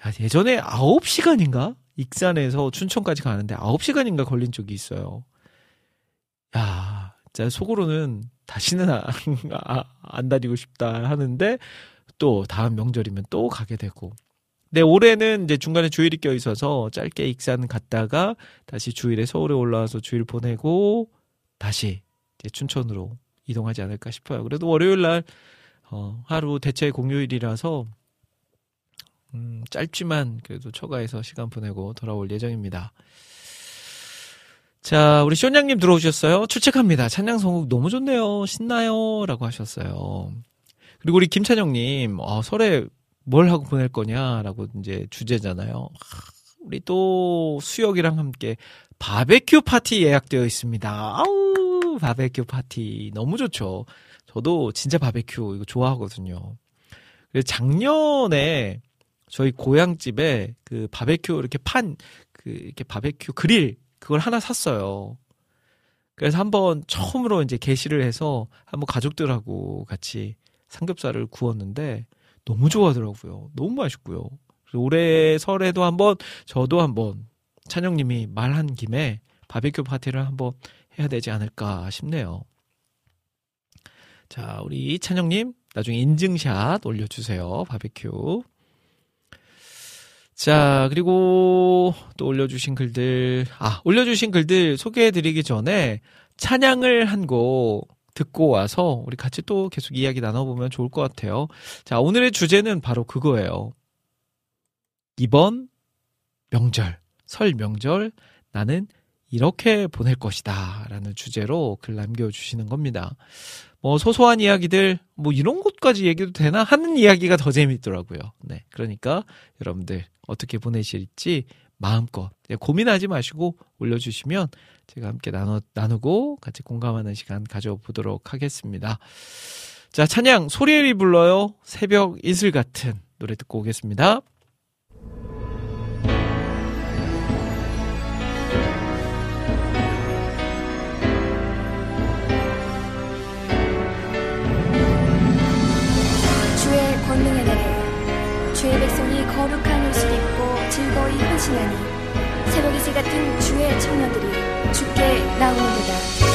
야, 예전에 9시간인가? 익산에서 춘천까지 가는데 9시간인가 걸린 적이 있어요. 야, 진짜 속으로는 다시는 안, 아- 안 다니고 싶다 하는데 또 다음 명절이면 또 가게 되고. 근데 올해는 이제 중간에 주일이 껴 있어서 짧게 익산 갔다가 다시 주일에 서울에 올라와서 주일 보내고 다시 이제 춘천으로 이동하지 않을까 싶어요. 그래도 월요일 날 어, 하루 대체 공휴일이라서 음, 짧지만 그래도 처가에서 시간 보내고 돌아올 예정입니다. 자, 우리 쇼냥님 들어오셨어요. 출첵합니다. 찬양 선곡 너무 좋네요. 신나요. 라고 하셨어요. 그리고 우리 김찬영님, 어, 설에 뭘 하고 보낼 거냐라고 이제 주제잖아요. 하, 우리 또 수혁이랑 함께 바베큐 파티 예약되어 있습니다. 아우, 바베큐 파티. 너무 좋죠. 저도 진짜 바베큐 이거 좋아하거든요. 작년에 저희 고향집에 그 바베큐 이렇게 판, 그 이렇게 바베큐 그릴 그걸 하나 샀어요. 그래서 한번 처음으로 이제 게시를 해서 한번 가족들하고 같이 삼겹살을 구웠는데 너무 좋아하더라고요. 너무 맛있고요. 그래서 올해 설에도 한번 저도 한번 찬영님이 말한 김에 바베큐 파티를 한번 해야 되지 않을까 싶네요. 자, 우리 찬영님 나중에 인증샷 올려주세요. 바베큐. 자, 그리고 또 올려주신 글들, 아, 올려주신 글들 소개해드리기 전에 찬양을 한 곡 듣고 와서 우리 같이 또 계속 이야기 나눠보면 좋을 것 같아요. 자, 오늘의 주제는 바로 그거예요. 이번 명절, 설 명절, 나는 이렇게 보낼 것이다. 라는 주제로 글 남겨주시는 겁니다. 뭐, 소소한 이야기들, 뭐, 이런 것까지 얘기도 되나? 하는 이야기가 더 재밌더라고요. 네. 그러니까, 여러분들, 어떻게 보내실지 마음껏 예, 고민하지 마시고 올려주시면 제가 함께 나눠, 나누고 같이 공감하는 시간 가져보도록 하겠습니다. 자, 찬양, 소리엘이 불러요. 새벽 이슬 같은 노래 듣고 오겠습니다. 같은 주의 청년들이 주께 나오는도다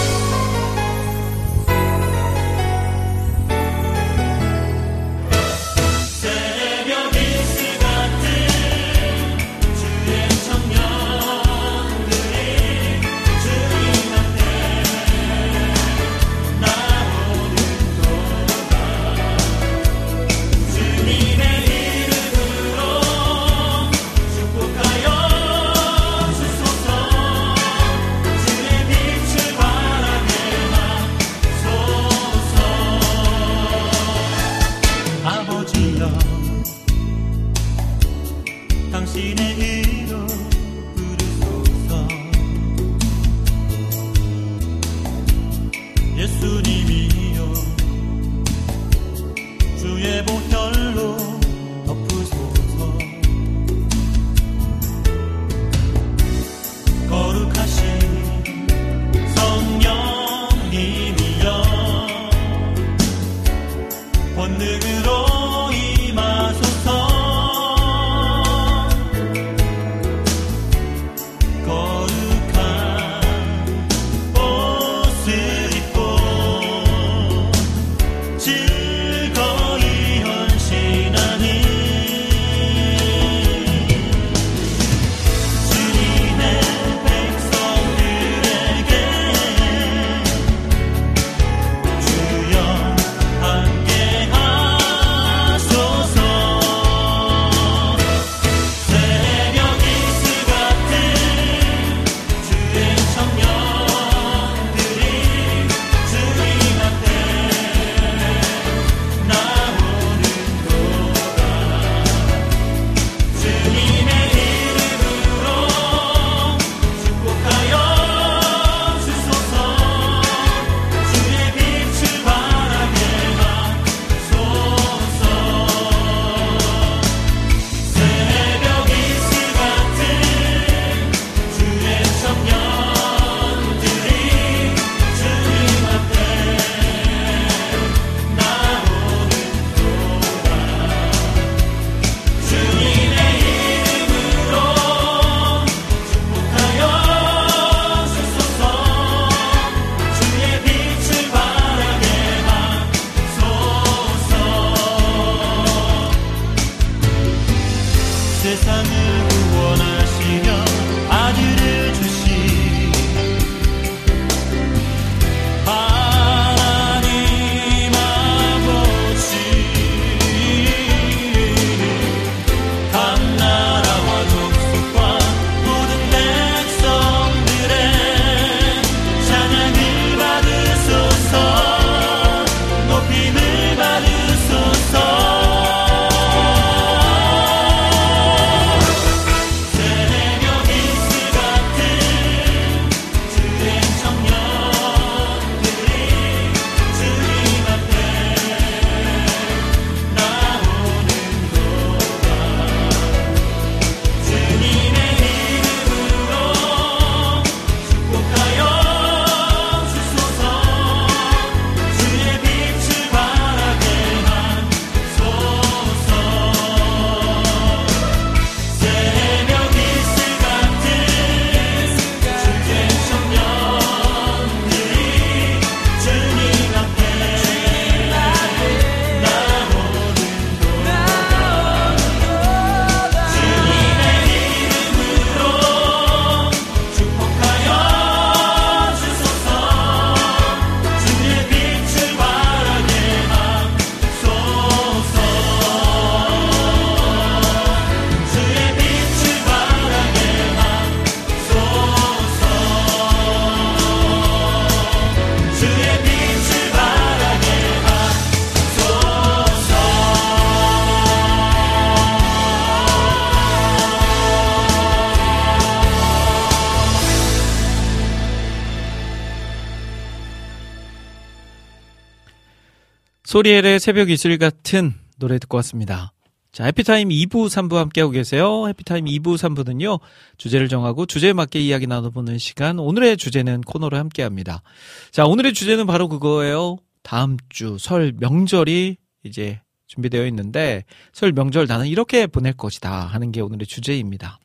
소리엘의 새벽 이슬 같은 노래 듣고 왔습니다. 자, 해피타임 2부, 3부 함께하고 계세요. 해피타임 2부, 3부는요, 주제를 정하고 주제에 맞게 이야기 나눠보는 시간. 오늘의 주제는 코너로 함께합니다. 자, 오늘의 주제는 바로 그거예요. 다음 주 설 명절이 이제 준비되어 있는데, 설 명절 나는 이렇게 보낼 것이다 하는 게 오늘의 주제입니다.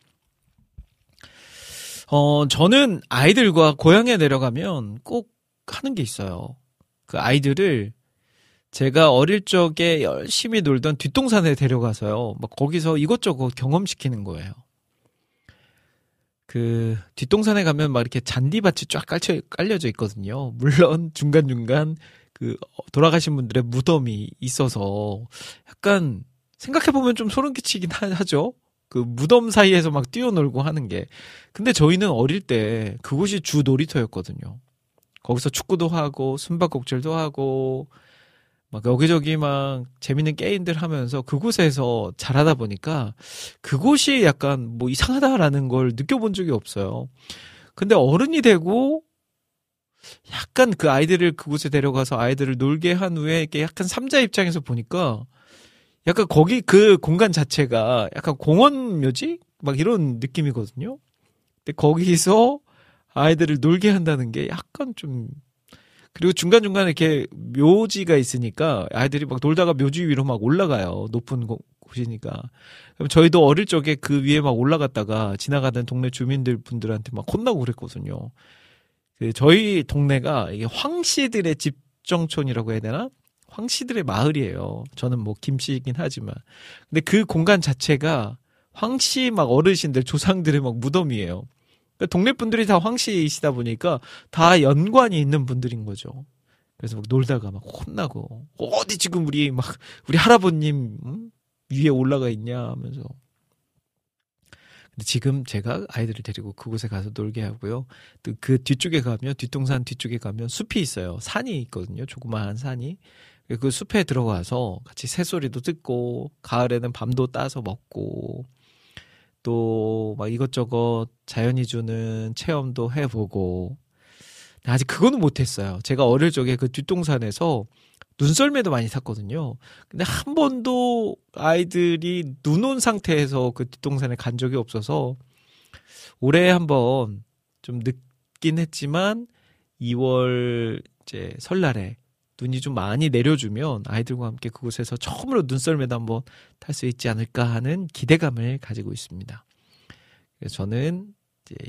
어, 저는 아이들과 고향에 내려가면 꼭 하는 게 있어요. 그 아이들을 제가 어릴 적에 열심히 놀던 뒷동산에 데려가서요. 막 거기서 이것저것 경험시키는 거예요. 그 뒷동산에 가면 막 이렇게 잔디밭이 쫙 깔려, 깔려져 있거든요. 물론 중간중간 그 돌아가신 분들의 무덤이 있어서 약간 생각해보면 좀 소름 끼치긴 하- 하죠. 그 무덤 사이에서 막 뛰어놀고 하는 게. 근데 저희는 어릴 때 그곳이 주 놀이터였거든요. 거기서 축구도 하고 숨바꼭질도 하고 막 여기저기 막 재밌는 게임들 하면서 그곳에서 자라다 보니까 그곳이 약간 뭐 이상하다라는 걸 느껴본 적이 없어요. 근데 어른이 되고 약간 그 아이들을 그곳에 데려가서 아이들을 놀게 한 후에 이렇게 약간 삼자 입장에서 보니까 약간 거기 그 공간 자체가 약간 공원 묘지? 막 이런 느낌이거든요. 근데 거기서 아이들을 놀게 한다는 게 약간 좀 그리고 중간중간에 이렇게 묘지가 있으니까 아이들이 막 놀다가 묘지 위로 막 올라가요. 높은 곳- 곳이니까. 그럼 저희도 어릴 적에 그 위에 막 올라갔다가 지나가던 동네 주민들 분들한테 막 혼나고 그랬거든요. 그 저희 동네가 이게 황씨들의 집정촌이라고 해야 되나? 황씨들의 마을이에요. 저는 뭐 김씨이긴 하지만. 근데 그 공간 자체가 황씨 막 어르신들 조상들의 막 무덤이에요. 그러니까 동네 분들이 다 황씨이시다 보니까 다 연관이 있는 분들인 거죠. 그래서 막 놀다가 막 혼나고 어디 지금 우리 막 우리 할아버님 음? 위에 올라가 있냐 하면서. 근데 지금 제가 아이들을 데리고 그곳에 가서 놀게 하고요. 또 그 뒤쪽에 가면 뒷동산 뒤쪽에 가면 숲이 있어요. 산이 있거든요. 조그마한 산이. 그 숲에 들어가서 같이 새소리도 듣고 가을에는 밤도 따서 먹고 또 막 이것저것 자연이 주는 체험도 해보고 아직 그거는 못했어요. 제가 어릴 적에 그 뒷동산에서 눈썰매도 많이 탔거든요. 근데 한 번도 아이들이 눈 온 상태에서 그 뒷동산에 간 적이 없어서 올해 한번 좀 늦긴 했지만 2월 이제 설날에 눈이 좀 많이 내려주면 아이들과 함께 그곳에서 처음으로 눈썰매도 한번 탈 수 있지 않을까 하는 기대감을 가지고 있습니다. 그래서 저는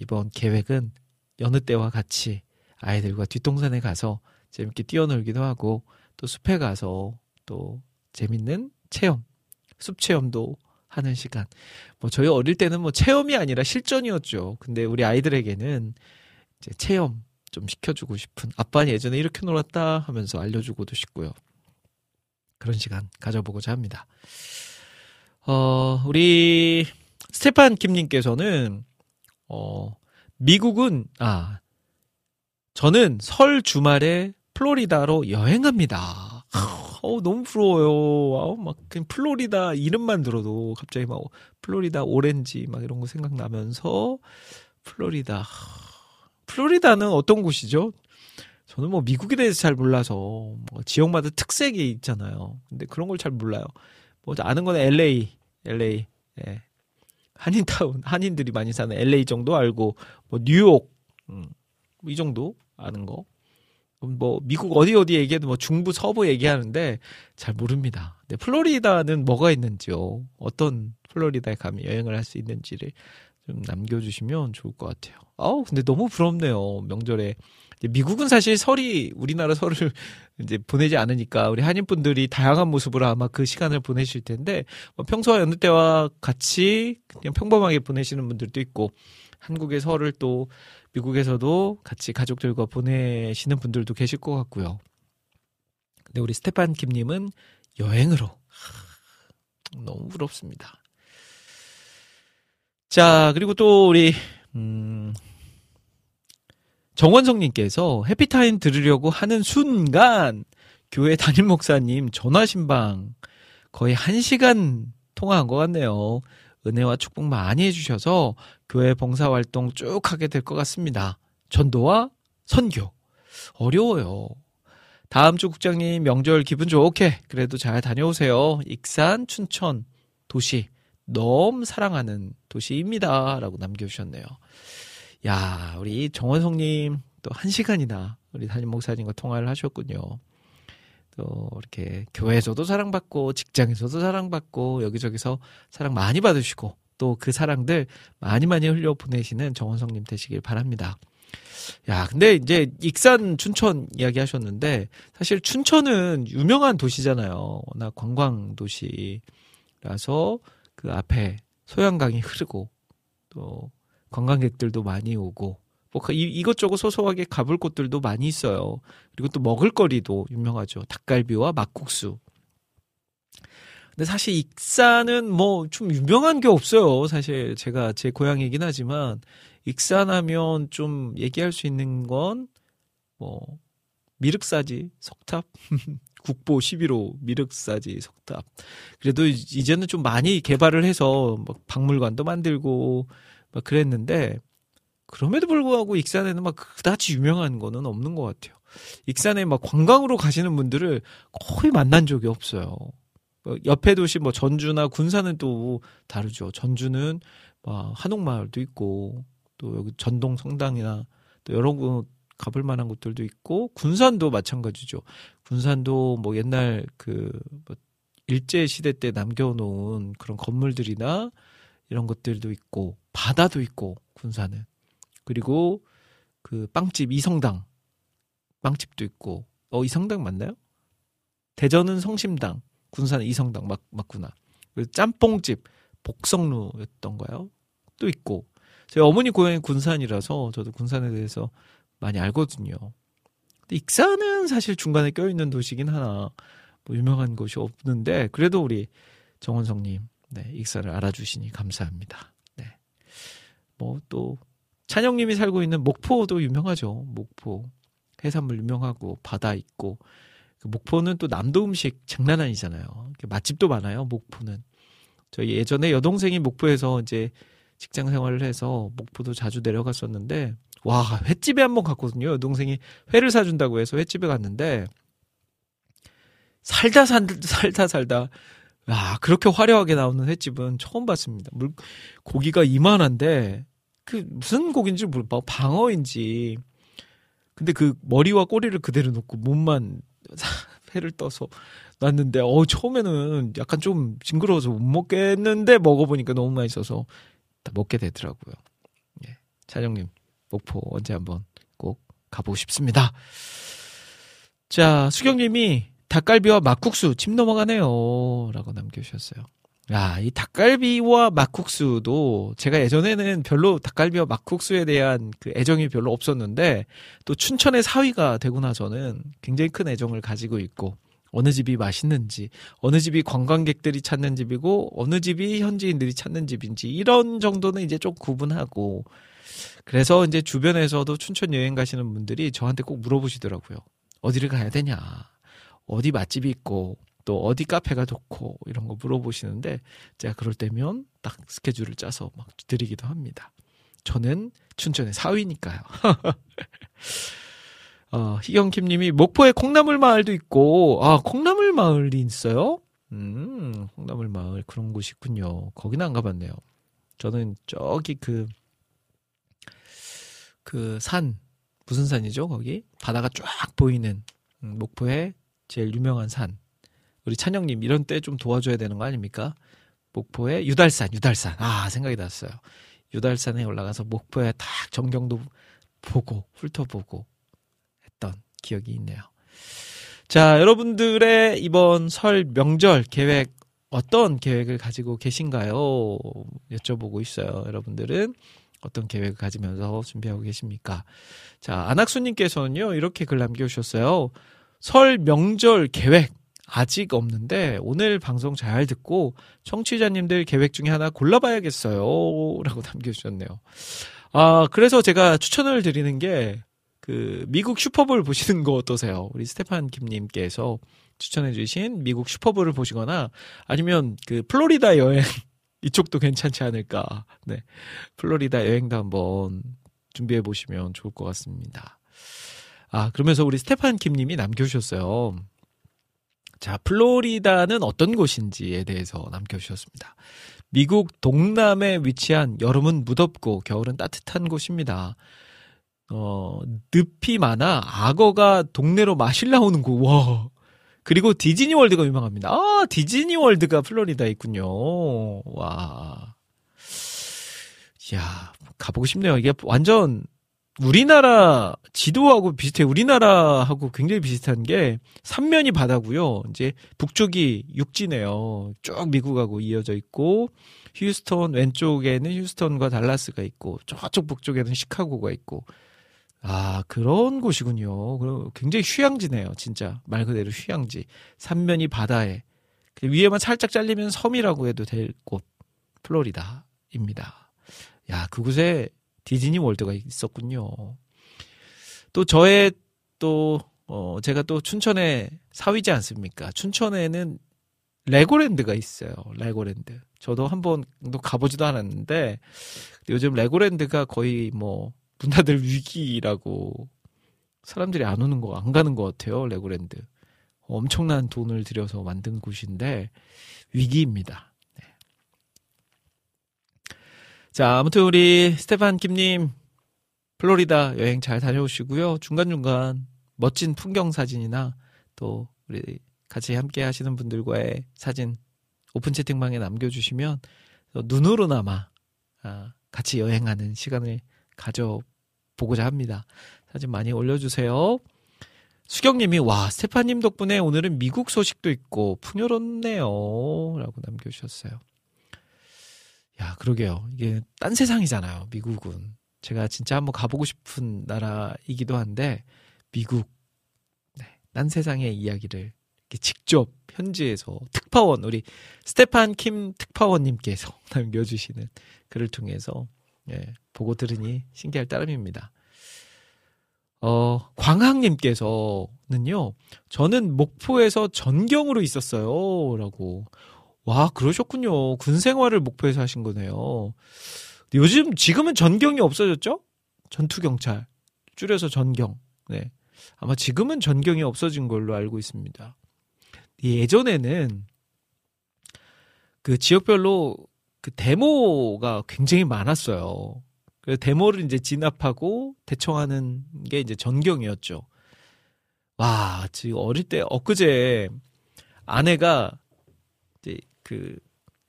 이번 계획은 여느 때와 같이 아이들과 뒷동산에 가서 재밌게 뛰어놀기도 하고 또 숲에 가서 또 재밌는 체험, 숲 체험도 하는 시간. 뭐 저희 어릴 때는 뭐 체험이 아니라 실전이었죠. 근데 우리 아이들에게는 이제 체험 좀 시켜주고 싶은 아빠는 예전에 이렇게 놀았다 하면서 알려주고도 싶고요. 그런 시간 가져보고자 합니다. 어, 우리 스테판 김님께서는 어, 미국은 아 저는 설 주말에 플로리다로 여행합니다. 어, 너무 부러워요. 아우, 막, 그냥 플로리다 이름만 들어도 갑자기 막, 플로리다 오렌지 막 이런 거 생각나면서, 플로리다. 플로리다는 어떤 곳이죠? 저는 뭐 미국에 대해서 잘 몰라서, 뭐 지역마다 특색이 있잖아요. 근데 그런 걸 잘 몰라요. 뭐 아는 건 LA, LA, 예. 한인타운, 한인들이 많이 사는 LA 정도 알고, 뭐 뉴욕, 음, 뭐이 정도 아는 거. 뭐 미국 어디 어디 얘기해도 뭐 중부 서부 얘기하는데 잘 모릅니다. 근데 플로리다는 뭐가 있는지요? 어떤 플로리다에 가면 여행을 할 수 있는지를 좀 남겨주시면 좋을 것 같아요. 아우 근데 너무 부럽네요. 명절에 미국은 사실 설이 우리나라 설을 이제 보내지 않으니까 우리 한인 분들이 다양한 모습으로 아마 그 시간을 보내실 텐데 뭐 평소와 여느 때와 같이 그냥 평범하게 보내시는 분들도 있고 한국의 설을 또 미국에서도 같이 가족들과 보내시는 분들도 계실 것 같고요. 근데 우리 스테판 김님은 여행으로 하, 너무 부럽습니다. 자 그리고 또 우리 음, 정원성님께서 해피타임 들으려고 하는 순간 교회 담임 목사님 전화 신방 거의 한 시간 통화한 것 같네요. 은혜와 축복 많이 해주셔서 교회 봉사활동 쭉 하게 될 것 같습니다. 전도와 선교. 어려워요. 다음 주 국장님 명절 기분 좋게 그래도 잘 다녀오세요. 익산, 춘천 도시 너무 사랑하는 도시입니다. 라고 남겨주셨네요. 야, 우리 정원성님 또 한 시간이나 우리 담임 목사님과 통화를 하셨군요. 또 이렇게 교회에서도 사랑받고 직장에서도 사랑받고 여기저기서 사랑 많이 받으시고 또 그 사랑들 많이 많이 흘려 보내시는 정원성님 되시길 바랍니다. 야, 근데 이제 익산 춘천 이야기 하셨는데 사실 춘천은 유명한 도시잖아요. 워낙 관광 도시라서 그 앞에 소양강이 흐르고 또 관광객들도 많이 오고 뭐 이- 이것저것 소소하게 가볼 곳들도 많이 있어요. 그리고 또 먹을거리도 유명하죠. 닭갈비와 막국수. 근데 사실 익산은 뭐좀 유명한 게 없어요. 사실 제가 제 고향이긴 하지만 익산하면 좀 얘기할 수 있는 건 뭐 미륵사지 석탑 국보 11호 미륵사지 석탑 그래도 이제는 좀 많이 개발을 해서 막 박물관도 만들고 막 그랬는데 그럼에도 불구하고 익산에는 막 그다지 유명한 거는 없는 것 같아요. 익산에 막 관광으로 가시는 분들을 거의 만난 적이 없어요. 어, 옆에 도시 뭐 전주나 군산은 또 다르죠. 전주는 막 한옥마을도 있고 또 여기 전동 성당이나 또 여러 곳 가볼 만한 곳들도 있고 군산도 마찬가지죠. 군산도 뭐 옛날 그뭐 일제 시대 때 남겨놓은 그런 건물들이나 이런 것들도 있고 바다도 있고 군산은 그리고 그 빵집 이성당 빵집도 있고 어 이성당 맞나요? 대전은 성심당 군산 이성당 맞, 맞구나. 그리고 짬뽕집 복성루였던가요? 또 있고 저희 어머니 고향이 군산이라서 저도 군산에 대해서 많이 알거든요. 근데 익산은 사실 중간에 껴있는 도시긴 하나 뭐 유명한 곳이 없는데 그래도 우리 정원성님 네, 익산을 알아주시니 감사합니다. 네. 뭐 또 찬영님이 살고 있는 목포도 유명하죠. 목포 해산물 유명하고 바다 있고 그 목포는 또 남도 음식 장난 아니잖아요. 맛집도 많아요. 목포는 저희 예전에 여동생이 목포에서 이제 직장 생활을 해서 목포도 자주 내려갔었는데 와 횟집에 한 번 갔거든요. 여동생이 회를 사준다고 해서 횟집에 갔는데 살다 산, 살다 살다 야 그렇게 화려하게 나오는 횟집은 처음 봤습니다. 물 고기가 이만한데 그 무슨 고기인지 모르 뭐 방어인지 근데 그 머리와 꼬리를 그대로 놓고 몸만 회를 떠서 놨는데 어 처음에는 약간 좀 징그러워서 못 먹겠는데 먹어보니까 너무 맛있어서 다 먹게 되더라고요. 예. 차정님 목포 언제 한번 꼭 가보고 싶습니다. 자 수경님이 닭갈비와 막국수 침 넘어가네요. 라고 남겨주셨어요. 야, 이 닭갈비와 막국수도 제가 예전에는 별로 닭갈비와 막국수에 대한 그 애정이 별로 없었는데 또 춘천의 사위가 되고 나서는 굉장히 큰 애정을 가지고 있고 어느 집이 맛있는지 어느 집이 관광객들이 찾는 집이고 어느 집이 현지인들이 찾는 집인지 이런 정도는 이제 좀 구분하고 그래서 이제 주변에서도 춘천 여행 가시는 분들이 저한테 꼭 물어보시더라고요. 어디를 가야 되냐? 어디 맛집이 있고 또 어디 카페가 좋고 이런 거 물어보시는데 제가 그럴 때면 딱 스케줄을 짜서 막 드리기도 합니다. 저는 춘천의 사위니까요. 어, 희경킴 님이 목포에 콩나물 마을도 있고 아 콩나물 마을이 있어요? 음 콩나물 마을 그런 곳이 있군요. 거기는 안 가봤네요. 저는 저기 그 그 산 무슨 산이죠 거기 바다가 쫙 보이는 음, 목포의 제일 유명한 산 우리 찬영님 이런 때 좀 도와줘야 되는 거 아닙니까? 목포의 유달산 유달산 아 생각이 났어요. 유달산에 올라가서 목포에 딱 전경도 보고 훑어보고 했던 기억이 있네요. 자 여러분들의 이번 설 명절 계획 어떤 계획을 가지고 계신가요? 여쭤보고 있어요. 여러분들은 어떤 계획을 가지면서 준비하고 계십니까? 자, 안학수님께서는요, 이렇게 글 남겨주셨어요. 설 명절 계획 아직 없는데 오늘 방송 잘 듣고 청취자님들 계획 중에 하나 골라봐야겠어요. 라고 남겨주셨네요. 아, 그래서 제가 추천을 드리는 게 그 미국 슈퍼볼 보시는 거 어떠세요? 우리 스테판 김님께서 추천해주신 미국 슈퍼볼을 보시거나 아니면 그 플로리다 여행 이쪽도 괜찮지 않을까. 네. 플로리다 여행도 한번 준비해 보시면 좋을 것 같습니다. 아, 그러면서 우리 스테판 김님이 남겨주셨어요. 자, 플로리다는 어떤 곳인지에 대해서 남겨주셨습니다. 미국 동남에 위치한 여름은 무덥고 겨울은 따뜻한 곳입니다. 어, 늪이 많아 악어가 동네로 마실 나오는 곳. 와. 그리고 디즈니 월드가 유명합니다. 아, 디즈니 월드가 플로리다에 있군요. 와. 이야, 가보고 싶네요. 이게 완전 우리나라 지도하고 비슷해. 우리나라하고 굉장히 비슷한 게 삼면이 바다고요. 이제 북쪽이 육지네요. 쭉 미국하고 이어져 있고 휴스턴 왼쪽에는 휴스턴과 달라스가 있고 저쪽 북쪽에는 시카고가 있고 아 그런 곳이군요. 굉장히 휴양지네요. 진짜 말 그대로 휴양지. 삼면이 바다에 그 위에만 살짝 잘리면 섬이라고 해도 될 곳 플로리다입니다. 야 그곳에 디즈니 월드가 있었군요. 또 저의 또 어, 제가 또 춘천에 사위지 않습니까? 춘천에는 레고랜드가 있어요. 레고랜드. 저도 한 번도 가보지도 않았는데 요즘 레고랜드가 거의 뭐 문 닫을 위기라고 사람들이 안 오는 거 안 가는 것 같아요. 레고랜드. 엄청난 돈을 들여서 만든 곳인데 위기입니다. 네. 자, 아무튼 우리 스테판 김님 플로리다 여행 잘 다녀오시고요. 중간중간 멋진 풍경 사진이나 또 우리 같이 함께 하시는 분들과의 사진 오픈 채팅방에 남겨주시면 눈으로나마 아, 같이 여행하는 시간을 가져보고자 합니다. 사진 많이 올려주세요. 수경님이 와 스테파님 덕분에 오늘은 미국 소식도 있고 풍요롭네요 라고 남겨주셨어요. 야 그러게요. 이게 딴 세상이잖아요. 미국은 제가 진짜 한번 가보고 싶은 나라이기도 한데 미국 네, 딴 세상의 이야기를 직접 현지에서 특파원 우리 스테판 킴 특파원님께서 남겨주시는 글을 통해서 예, 보고 들으니 신기할 따름입니다. 어, 광학님께서는요, 저는 목포에서 전경으로 있었어요. 라고. 와, 그러셨군요. 군 생활을 목포에서 하신 거네요. 요즘, 지금은 전경이 없어졌죠? 전투경찰. 줄여서 전경. 네. 아마 지금은 전경이 없어진 걸로 알고 있습니다. 예전에는 그 지역별로 그 데모가 굉장히 많았어요. 그 데모를 이제 진압하고 대청하는 게 이제 전경이었죠. 와, 지금 어릴 때 엊그제 아내가 이제 그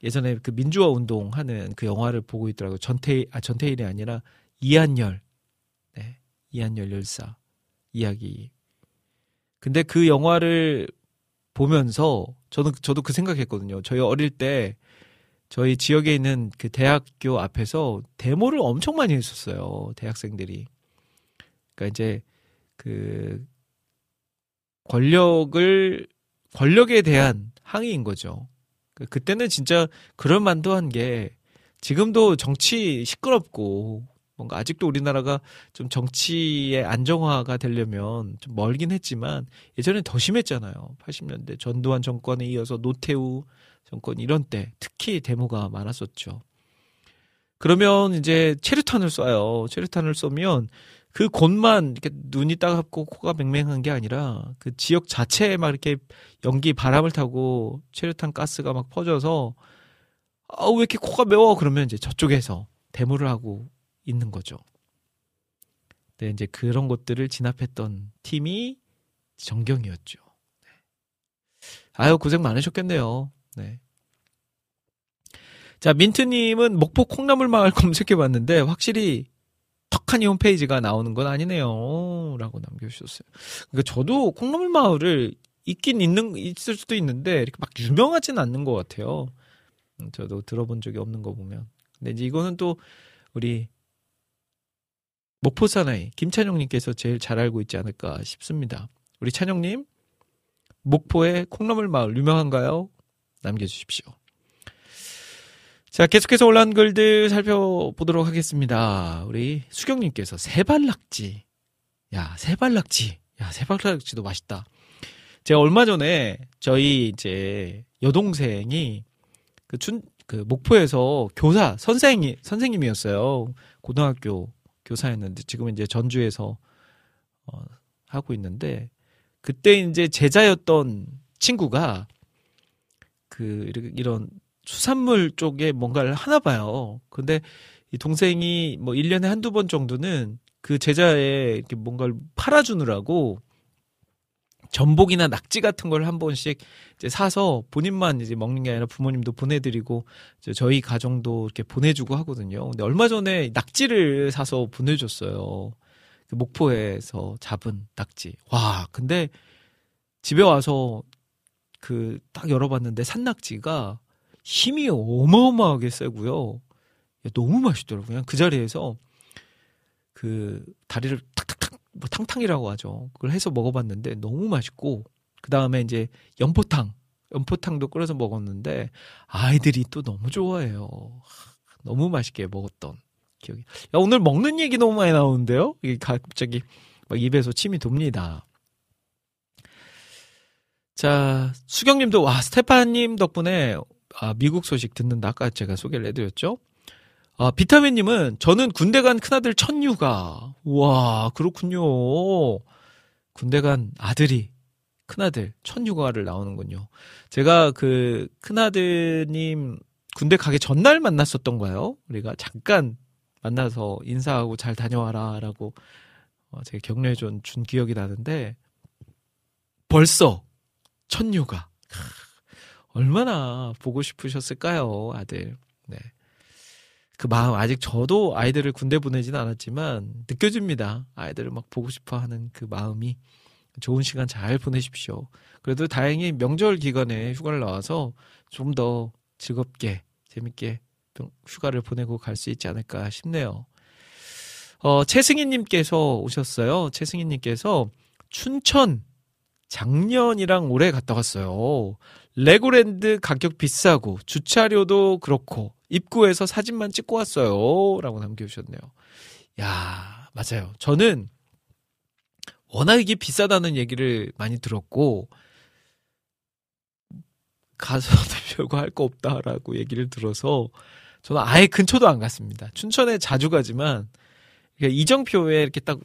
예전에 그 민주화 운동 하는 그 영화를 보고 있더라고요. 전태 아 전태일이 아니라 이한열. 네. 이한열 열사 이야기. 근데 그 영화를 보면서 저는 저도 그 생각했거든요. 저희 어릴 때 저희 지역에 있는 그 대학교 앞에서 데모를 엄청 많이 했었어요. 대학생들이. 그러니까 이제 그 권력을 권력에 대한 항의인 거죠. 그- 그때는 진짜 그럴 만도 한 게 지금도 정치 시끄럽고 뭔가 아직도 우리나라가 좀 정치의 안정화가 되려면 좀 멀긴 했지만 예전엔 더 심했잖아요. 80년대 전두환 정권에 이어서 노태우 정권 이런 때 특히 데모가 많았었죠. 그러면 이제 체류탄을 쏴요. 체류탄을 쏘면 그 곳만 이렇게 눈이 따갑고 코가 맹맹한 게 아니라 그 지역 자체에 막 이렇게 연기 바람을 타고 체류탄 가스가 막 퍼져서 아, 왜 이렇게 코가 매워? 그러면 이제 저쪽에서 데모를 하고 있는 거죠. 네, 이제 그런 것들을 진압했던 팀이 정경이었죠. 네. 아유, 고생 많으셨겠네요. 네. 자, 민트님은 목포 콩나물 마을 검색해 봤는데, 확실히 턱하니 홈페이지가 나오는 건 아니네요. 라고 남겨주셨어요. 그러니까 저도 콩나물 마을을 있긴 있는, 있을 수도 있는데, 이렇게 막 유명하진 않는 것 같아요. 음, 저도 들어본 적이 없는 거 보면. 근데 이제 이거는 또, 우리, 목포 사나이, 김찬영님께서 제일 잘 알고 있지 않을까 싶습니다. 우리 찬영님, 목포의 콩나물 마을 유명한가요? 남겨주십시오. 자, 계속해서 올라온 글들 살펴보도록 하겠습니다. 우리 수경님께서 세발낙지. 야, 세발낙지. 야, 세발낙지도 맛있다. 제가 얼마 전에 저희 이제 여동생이 그 춘, 그 목포에서 교사, 선생이, 선생님이었어요. 고등학교 교사였는데 지금은 이제 전주에서 어, 하고 있는데 그때 이제 제자였던 친구가 그 이런 수산물 쪽에 뭔가를 하나 봐요. 근데 이 동생이 뭐 1년에 한두 번 정도는 그 제자에 이렇게 뭔가를 팔아주느라고 전복이나 낙지 같은 걸 한 번씩 이제 사서 본인만 이제 먹는 게 아니라 부모님도 보내드리고 이제 저희 가정도 이렇게 보내주고 하거든요. 근데 얼마 전에 낙지를 사서 보내줬어요. 그 목포에서 잡은 낙지. 와, 근데 집에 와서 그 딱 열어봤는데 산낙지가 힘이 어마어마하게 세고요. 야, 너무 맛있더라고요. 그냥 그 자리에서 그 다리를 탁탁탁 뭐 탕탕이라고 하죠. 그걸 해서 먹어봤는데 너무 맛있고 그 다음에 이제 연포탕 연포탕도 끓여서 먹었는데 아이들이 또 너무 좋아해요. 하, 너무 맛있게 먹었던 기억이. 야 오늘 먹는 얘기 너무 많이 나오는데요. 이게 갑자기 막 입에서 침이 돕니다. 자 수경님도 와 스테파님 덕분에 아, 미국 소식 듣는다 아까 제가 소개를 해드렸죠. 아, 비타민님은 저는 군대 간 큰아들 천유가 와 그렇군요. 군대 간 아들이 큰아들 천유가를 나오는군요. 제가 그 큰아드님 군대 가기 전날 만났었던 거예요. 우리가 잠깐 만나서 인사하고 잘 다녀와라라고 어, 제가 격려해 준, 준 기억이 나는데 벌써 크, 얼마나 보고 싶으셨을까요, 아들. 네. 그 마음 아직 저도 아이들을 군대 보내진 않았지만 느껴집니다. 아이들을 막 보고 싶어 하는 그 마음이 좋은 시간 잘 보내십시오. 그래도 다행히 명절 기간에 휴가를 나와서 좀 더 즐겁게 재밌게 좀 휴가를 보내고 갈 수 있지 않을까 싶네요. 어, 최승희 님께서 오셨어요. 최승희 님께서 춘천 작년이랑 올해 갔다 왔어요. 레고랜드 가격 비싸고 주차료도 그렇고 입구에서 사진만 찍고 왔어요. 라고 남겨주셨네요. 야, 맞아요. 저는 워낙 이게 비싸다는 얘기를 많이 들었고 가서도 별거 할 거 없다라고 얘기를 들어서 저는 아예 근처도 안 갔습니다. 춘천에 자주 가지만 이정표에 이렇게 딱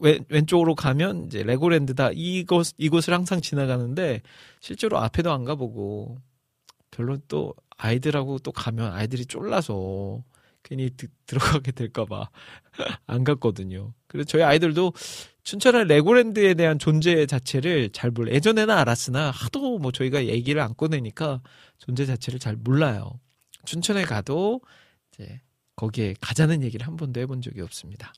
왼, 왼쪽으로 가면 이제 레고랜드다 이곳 이곳을 항상 지나가는데 실제로 앞에도 안 가보고 별로 또 아이들하고 또 가면 아이들이 쫄라서 괜히 드- 들어가게 될까봐 안 갔거든요. 그래서 저희 아이들도 춘천의 레고랜드에 대한 존재 자체를 잘 몰라. 예전에는 알았으나 하도 뭐 저희가 얘기를 안 꺼내니까 존재 자체를 잘 몰라요. 춘천에 가도 이제 거기에 가자는 얘기를 한 번도 해본 적이 없습니다.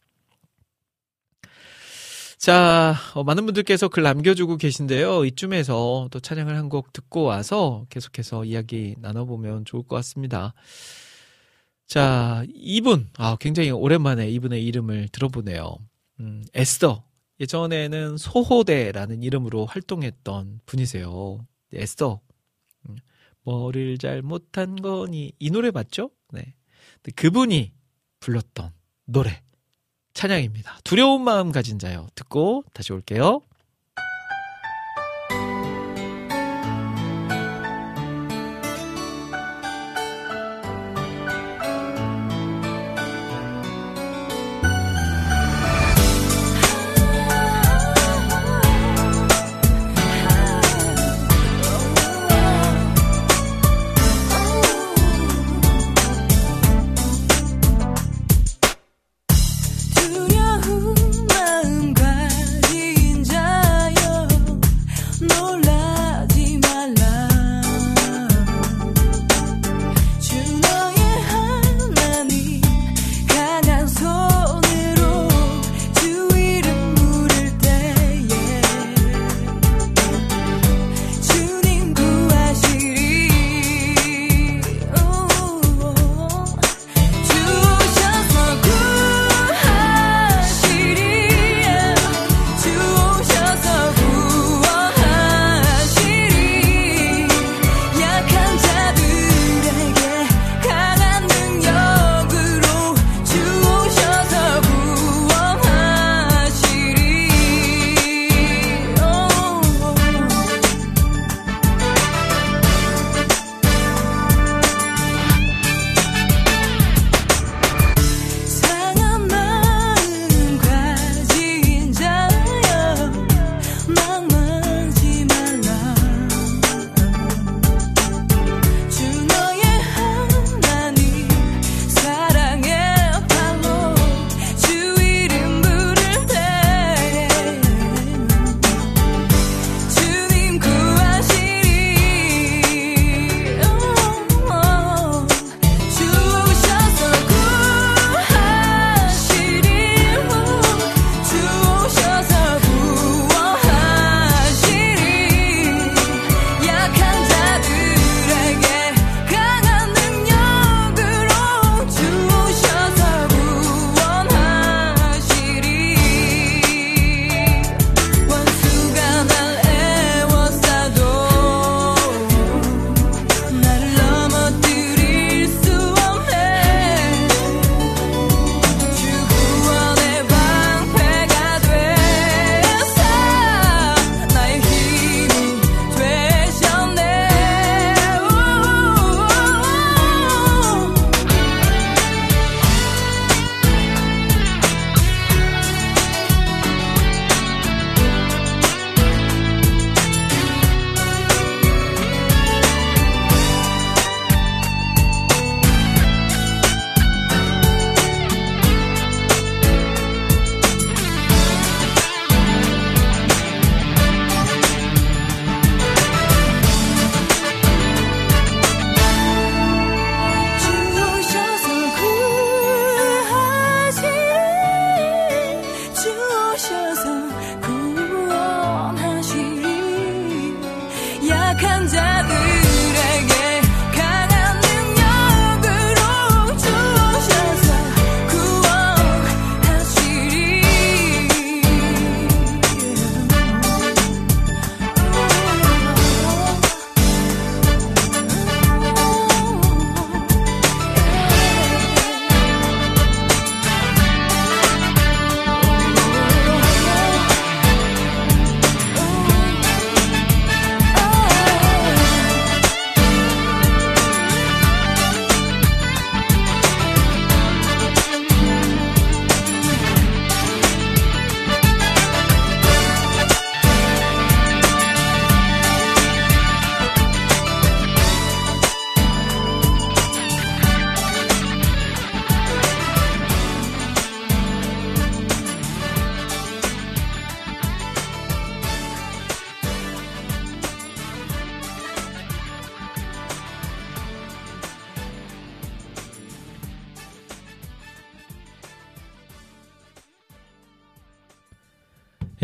자, 어, 많은 분들께서 글 남겨주고 계신데요. 이쯤에서 또 찬양을 한 곡 듣고 와서 계속해서 이야기 나눠보면 좋을 것 같습니다. 자, 이분, 아, 굉장히 오랜만에 이분의 이름을 들어보네요. 음, 에스더. 예전에는 소호대라는 이름으로 활동했던 분이세요. 네, 에스더. 음, 뭐를 잘 못한 거니. 이 노래 맞죠? 네. 그분이 불렀던 노래. 찬양입니다. 두려운 마음 가진 자요. 듣고 다시 올게요.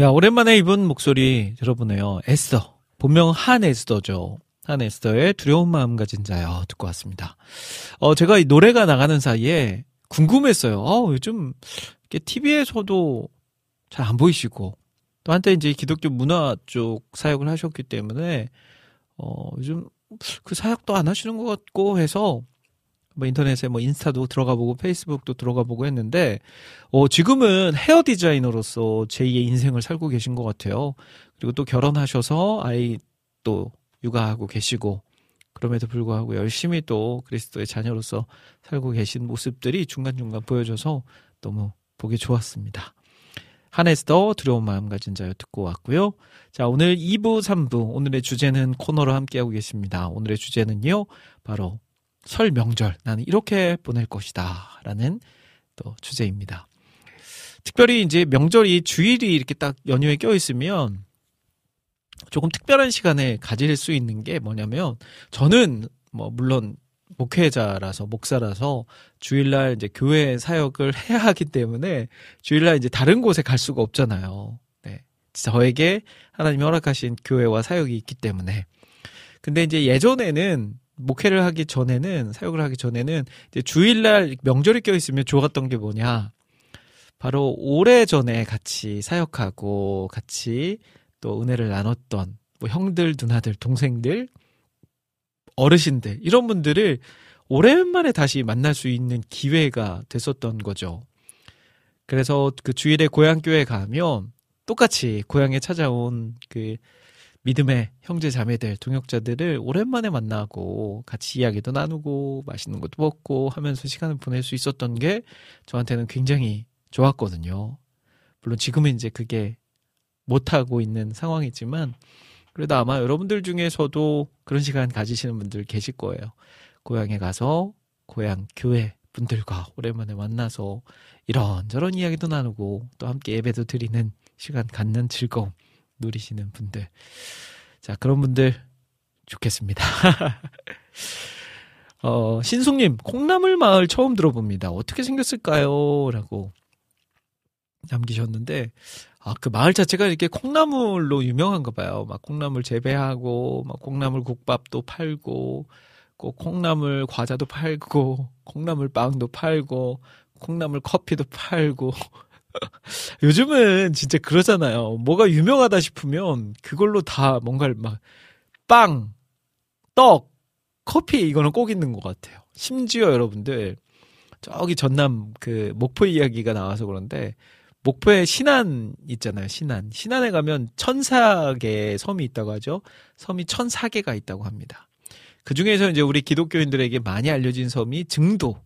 야, 오랜만에 입은 목소리 들어보네요. 에스더. 본명 한 에스더죠. 한 에스더의 두려운 마음 가진 자여 듣고 왔습니다. 어, 제가 이 노래가 나가는 사이에 궁금했어요. 어, 요즘 이렇게 TV에서도 잘 안 보이시고 또 한때 이제 기독교 문화 쪽 사역을 하셨기 때문에 어, 요즘 그 사역도 안 하시는 것 같고 해서 뭐 인터넷에 뭐 인스타도 들어가 보고 페이스북도 들어가 보고 했는데 어 지금은 헤어 디자이너로서 제2의 인생을 살고 계신 것 같아요. 그리고 또 결혼하셔서 아이 또 육아하고 계시고 그럼에도 불구하고 열심히 또 그리스도의 자녀로서 살고 계신 모습들이 중간중간 보여져서 너무 보기 좋았습니다. 한에스더 두려운 마음 가진 자여 듣고 왔고요. 자, 오늘 2부, 3부 오늘의 주제는 코너로 함께하고 계십니다. 오늘의 주제는요. 바로 설 명절 나는 이렇게 보낼 것이다 라는 또 주제입니다. 특별히 이제 명절이 주일이 이렇게 딱 연휴에 껴 있으면 조금 특별한 시간에 가질 수 있는 게 뭐냐면 저는 뭐 물론 목회자라서 목사라서 주일날 이제 교회 사역을 해야 하기 때문에 주일날 이제 다른 곳에 갈 수가 없잖아요. 네. 저에게 하나님이 허락하신 교회와 사역이 있기 때문에. 근데 이제 예전에는 목회를 하기 전에는 사역을 하기 전에는 이제 주일날 명절이 껴 있으면 좋았던 게 뭐냐? 바로 오래 전에 같이 사역하고 같이 또 은혜를 나눴던 뭐 형들, 누나들, 동생들, 어르신들 이런 분들을 오랜만에 다시 만날 수 있는 기회가 됐었던 거죠. 그래서 그 주일에 고향 교회 가면 똑같이 고향에 찾아온 그 믿음의 형제 자매들, 동역자들을 오랜만에 만나고 같이 이야기도 나누고 맛있는 것도 먹고 하면서 시간을 보낼 수 있었던 게 저한테는 굉장히 좋았거든요. 물론 지금은 이제 그게 못하고 있는 상황이지만 그래도 아마 여러분들 중에서도 그런 시간 가지시는 분들 계실 거예요. 고향에 가서 고향 교회 분들과 오랜만에 만나서 이런저런 이야기도 나누고 또 함께 예배도 드리는 시간 갖는 즐거움 누리시는 분들. 자, 그런 분들 좋겠습니다. 어, 신숙님, 콩나물 마을 처음 들어봅니다. 어떻게 생겼을까요? 라고 남기셨는데, 아, 그 마을 자체가 이렇게 콩나물로 유명한가 봐요. 막 콩나물 재배하고, 막 콩나물 국밥도 팔고, 꼭 콩나물 과자도 팔고, 콩나물 빵도 팔고, 콩나물 커피도 팔고. 요즘은 진짜 그러잖아요. 뭐가 유명하다 싶으면 그걸로 다 뭔가를 막, 빵, 떡, 커피 이거는 꼭 있는 것 같아요. 심지어 여러분들, 저기 전남 그 목포 이야기가 나와서 그런데, 목포에 신안 있잖아요, 신안. 신안에 가면 천사개 섬이 있다고 하죠. 섬이 천사개가 있다고 합니다. 그 중에서 이제 우리 기독교인들에게 많이 알려진 섬이 증도.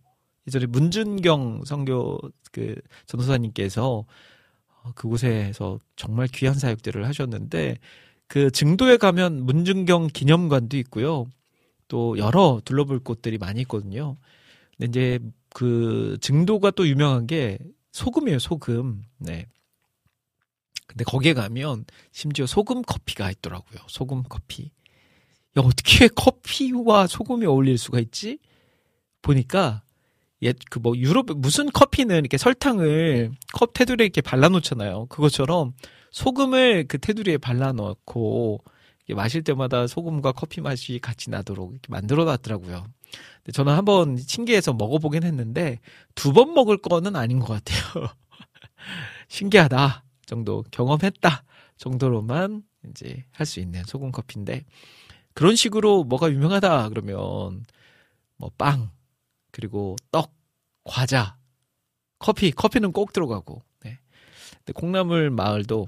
예전에 문준경 선교 그 전도사님께서 어, 그곳에서 정말 귀한 사역들을 하셨는데 그 증도에 가면 문준경 기념관도 있고요. 또 여러 둘러볼 곳들이 많이 있거든요. 근데 이제 그 증도가 또 유명한 게 소금이에요, 소금. 네. 근데 거기에 가면 심지어 소금 커피가 있더라고요. 소금 커피. 야, 어떻게 커피와 소금이 어울릴 수가 있지? 보니까 옛그 뭐 유럽 무슨 커피는 이렇게 설탕을 컵 테두리에 이렇게 발라 놓잖아요. 그것처럼 소금을 그 테두리에 발라 넣고 이게 마실 때마다 소금과 커피 맛이 같이 나도록 이렇게 만들어 놨더라고요. 근데 저는 한번 신기해서 먹어보긴 했는데 두 번 먹을 거는 아닌 것 같아요. 신기하다 정도 경험했다 정도로만 이제 할 수 있는 소금 커피인데 그런 식으로 뭐가 유명하다 그러면 뭐 빵 그리고 떡 과자 커피 커피는 꼭 들어가고 네. 근데 콩나물 마을도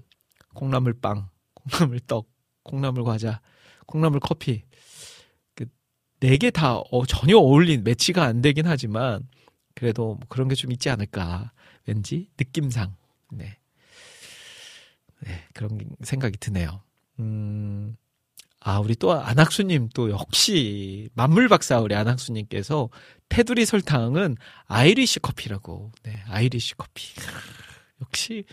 콩나물 빵 콩나물 떡 콩나물 과자 콩나물 커피 그 네 개 다 전혀 어울린 매치가 안 되긴 하지만 그래도 뭐 그런 게 좀 있지 않을까 왠지 느낌상 네. 네, 그런 생각이 드네요. 음, 아, 우리 또 안학수님 또 역시 만물 박사 우리 안학수님께서 테두리 설탕은 아이리시 커피라고. 네, 아이리시 커피. 역시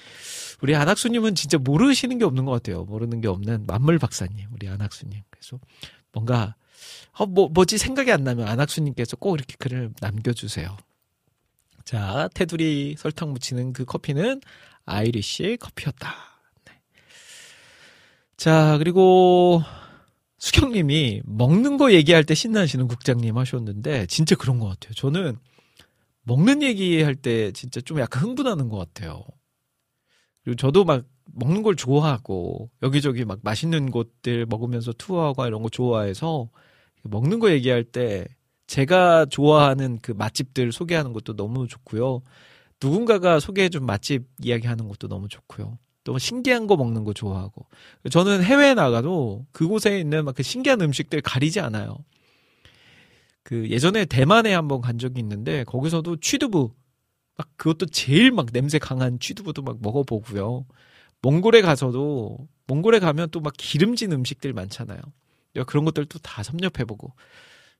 우리 안학수님은 진짜 모르시는 게 없는 것 같아요. 모르는 게 없는 만물 박사님, 우리 안학수님. 그래서 뭔가 어, 뭐 뭐지 생각이 안 나면 안학수님께서 꼭 이렇게 글을 남겨주세요. 자, 테두리 설탕 묻히는 그 커피는 아이리시 커피였다. 네. 자, 그리고 수경님이 먹는 거 얘기할 때 신나시는 국장님 하셨는데 진짜 그런 것 같아요. 저는 먹는 얘기할 때 진짜 좀 약간 흥분하는 것 같아요. 그리고 저도 막 먹는 걸 좋아하고 여기저기 막 맛있는 곳들 먹으면서 투어하고 이런 거 좋아해서 먹는 거 얘기할 때 제가 좋아하는 그 맛집들 소개하는 것도 너무 좋고요. 누군가가 소개해준 맛집 이야기하는 것도 너무 좋고요. 또 신기한 거 먹는 거 좋아하고. 저는 해외에 나가도 그곳에 있는 막 그 신기한 음식들 가리지 않아요. 그 예전에 대만에 한번 간 적이 있는데 거기서도 취두부 막 그것도 제일 막 냄새 강한 취두부도 막 먹어보고요. 몽골에 가서도 몽골에 가면 또 막 기름진 음식들 많잖아요. 그런 것들도 다 섭렵해보고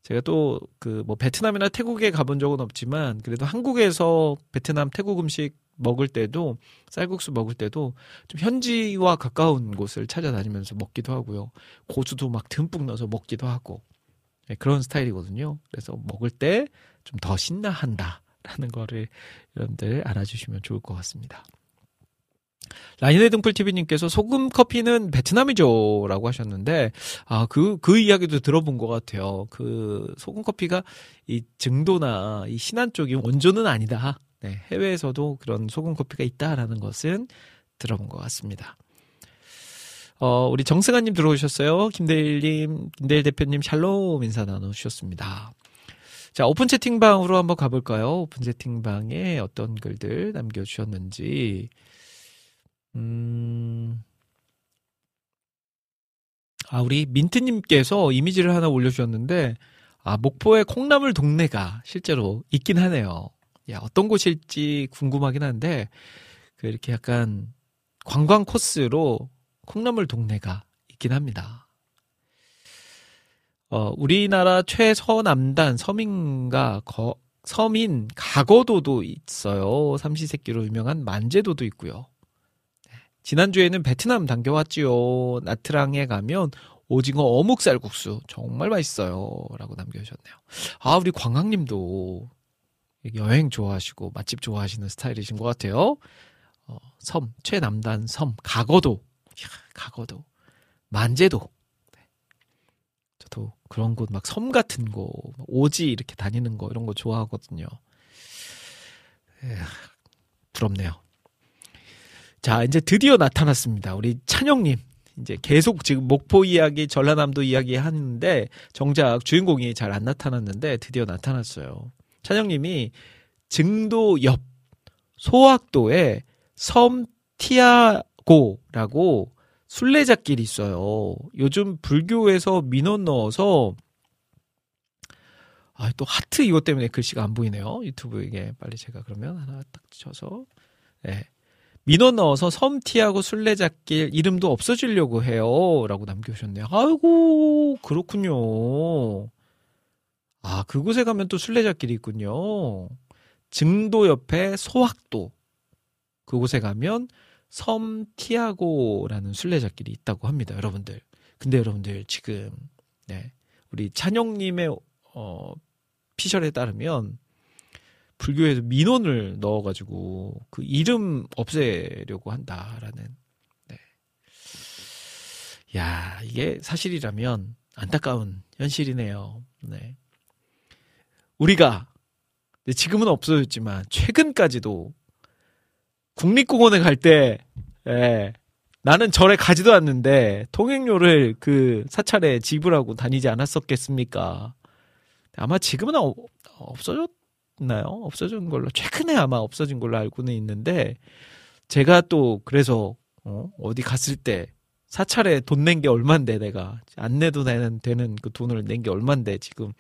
제가 또 그 뭐 베트남이나 태국에 가본 적은 없지만 그래도 한국에서 베트남 태국 음식 먹을 때도 쌀국수 먹을 때도 좀 현지와 가까운 곳을 찾아다니면서 먹기도 하고요. 고수도 막 듬뿍 넣어서 먹기도 하고 네, 그런 스타일이거든요. 그래서 먹을 때 좀 더 신나한다라는 거를 여러분들 알아주시면 좋을 것 같습니다. 라인의 등불 TV님께서 소금 커피는 베트남이죠. 라고 하셨는데, 아, 그, 그 이야기도 들어본 것 같아요. 그 소금 커피가 이 증도나 이 신안 쪽이 원조는 아니다. 네, 해외에서도 그런 소금 커피가 있다라는 것은 들어본 것 같습니다. 어, 우리 정승아님 들어오셨어요. 김대일님, 김대일 대표님 샬롬 인사 나누셨습니다. 자, 오픈 채팅방으로 한번 가볼까요? 오픈 채팅방에 어떤 글들 남겨주셨는지. 음, 아, 우리 민트님께서 이미지를 하나 올려주셨는데, 아, 목포에 콩나물 동네가 실제로 있긴 하네요. 야, 어떤 곳일지 궁금하긴 한데, 그 이렇게 약간 관광 코스로 콩나물 동네가 있긴 합니다. 어, 우리나라 최서남단 서민가 거, 서민 가거도도 있어요. 삼시세끼로 유명한 만제도도 있고요. 네. 지난주에는 베트남 당겨왔지요. 나트랑에 가면 오징어 어묵 쌀국수 정말 맛있어요. 라고 남겨주셨네요. 아, 우리 광학님도 여행 좋아하시고 맛집 좋아하시는 스타일이신 것 같아요. 어, 섬, 최남단 섬, 가거도. 이야, 가거도. 만제도. 네. 저도 그런 곳 막 섬 같은 거, 오지 이렇게 다니는 거 이런 거 좋아하거든요. 에휴, 부럽네요. 자, 이제 드디어 나타났습니다. 우리 찬영님. 이제 계속 지금 목포 이야기, 전라남도 이야기 하는데 정작 주인공이 잘 안 나타났는데 드디어 나타났어요. 찬영님이 증도 옆 소학도에 섬 티아고라고 순례자길이 있어요. 요즘 불교에서 민원 넣어서 아, 또 하트 이것 때문에 글씨가 안 보이네요. 유튜브에 빨리 제가 그러면 하나 딱 쳐서 네. 민원 넣어서 섬티하고 순례자길 이름도 없어지려고 해요. 라고 남겨주셨네요. 아이고, 그렇군요. 아, 그곳에 가면 또 순례자길이 있군요. 증도 옆에 소학도. 그곳에 가면 섬 티아고라는 순례자길이 있다고 합니다, 여러분들. 근데 여러분들 지금 네. 우리 찬영님의 어 피셜에 따르면 불교에서 민원을 넣어가지고 그 이름 없애려고 한다라는. 네. 야, 이게 사실이라면 안타까운 현실이네요. 네. 우리가 지금은 없어졌지만 최근까지도 국립공원에 갈때 예, 나는 절에 가지도 않는데 통행료를 그 사찰에 지불하고 다니지 않았었겠습니까? 아마 지금은 어- 없어졌나요? 없어진 걸로 최근에 아마 없어진 걸로 알고는 있는데 제가 또 그래서 어, 어디 갔을 때 사찰에 돈 낸 게 얼만데 내가 안 내도 되는 되는 그 돈을 낸 게 얼만데 지금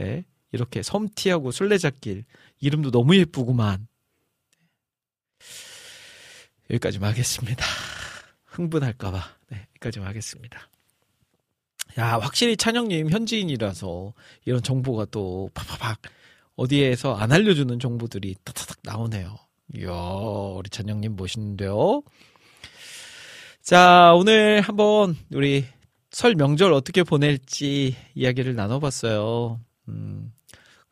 예? 이렇게 섬티하고 술래잡길 이름도 너무 예쁘구만 여기까지만 하겠습니다. 흥분할까봐 네, 여기까지만 하겠습니다. 야 확실히 찬영님 현지인이라서 이런 정보가 또 팍팍팍 어디에서 안 알려주는 정보들이 타타닥 나오네요. 이야 우리 찬영님 멋있는데요. 자, 오늘 한번 우리 설 명절 어떻게 보낼지 이야기를 나눠봤어요. 음,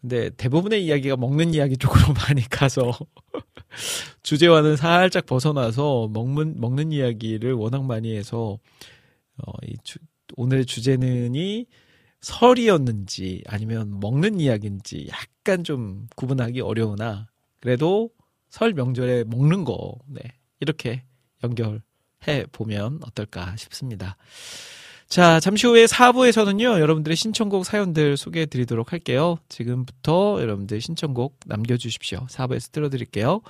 근데 대부분의 이야기가 먹는 이야기 쪽으로 많이 가서 주제와는 살짝 벗어나서 먹는, 먹는 이야기를 워낙 많이 해서 어, 이 주, 오늘 주제는이 설이었는지 아니면 먹는 이야기인지 약간 좀 구분하기 어려우나 그래도 설 명절에 먹는 거 네, 이렇게 연결 해 보면 어떨까 싶습니다. 자, 잠시 후에 4부에서는요, 여러분들의 신청곡 사연들 소개해 드리도록 할게요. 지금부터 여러분들 신청곡 남겨주십시오. 4부에서 들어드릴게요.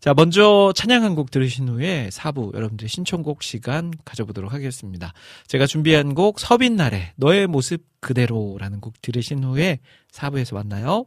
자, 먼저 찬양 한 곡 들으신 후에 4부 여러분들의 신청곡 시간 가져보도록 하겠습니다. 제가 준비한 곡 서빈날의 너의 모습 그대로라는 곡 들으신 후에 4부에서 만나요.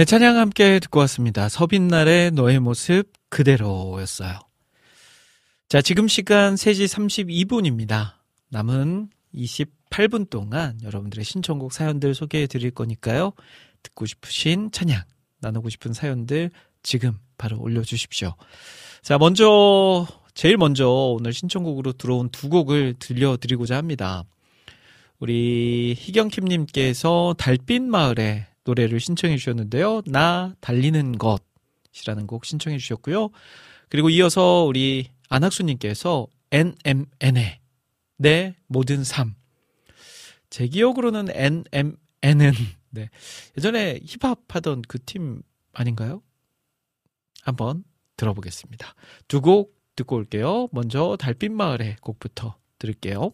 네, 찬양 함께 듣고 왔습니다. 서빛날의 너의 모습 그대로였어요. 자, 지금 시간 3시 32분입니다. 남은 28분 동안 여러분들의 신청곡 사연들 소개해 드릴 거니까요. 듣고 싶으신 찬양, 나누고 싶은 사연들 지금 바로 올려주십시오. 자, 먼저, 제일 먼저 오늘 신청곡으로 들어온 두 곡을 들려드리고자 합니다. 우리 희경킴님께서 달빛 마을의 노래를 신청해 주셨는데요. 나 달리는 것이라는 곡 신청해 주셨고요. 그리고 이어서 우리 안학수님께서 NMN의 내 모든 삶. 제 기억으로는 NMN은 네. 예전에 힙합 하던 그 팀 아닌가요? 한번 들어보겠습니다. 두 곡 듣고 올게요. 먼저 달빛 마을의 곡부터 들을게요.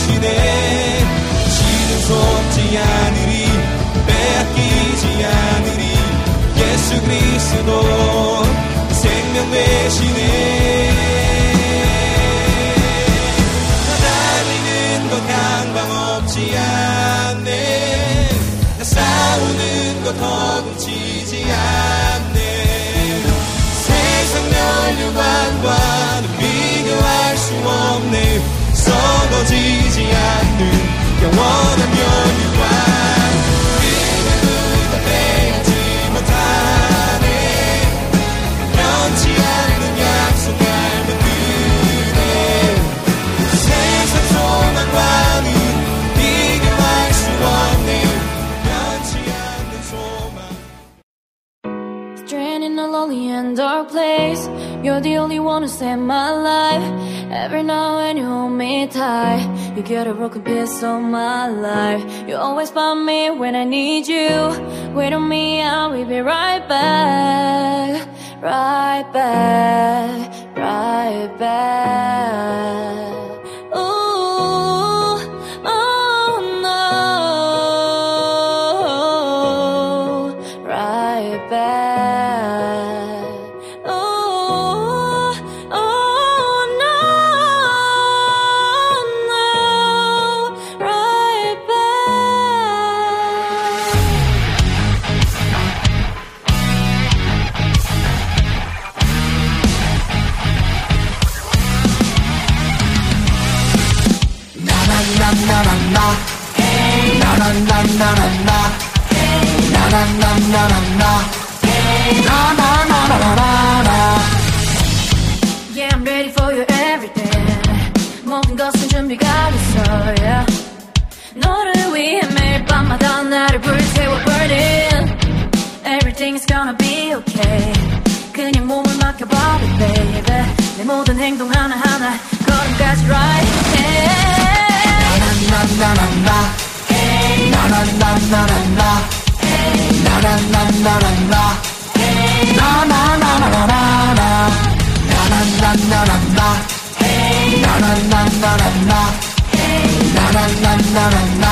대신에 지는 속지 않으리 빼앗기지 않으리. 예수 그리스도 생명 대신에 달리는 것 강방 없지 않네. 싸우는 것 허둥치지 않네. 세상 멸류관과는 비교할 수 없네. 썩어지지 않는 영원한 멸류관 그들보다 빼지 못하네 변치 않는 약속 닮은 그대 세상 소망과는 비교할 수 없네 변치 않는 소망 Stranded in a lonely and dark place. You're the only one who saved my life. Every now and you hold me tight. You get a broken piece of my life. You always find me when I need you. Wait on me, I'll be right back. Right back. Right back. be okay. 그냥 몸을 맡겨봐, baby. 내 모든 행동 하나하나 걸음까지 right. Yeah.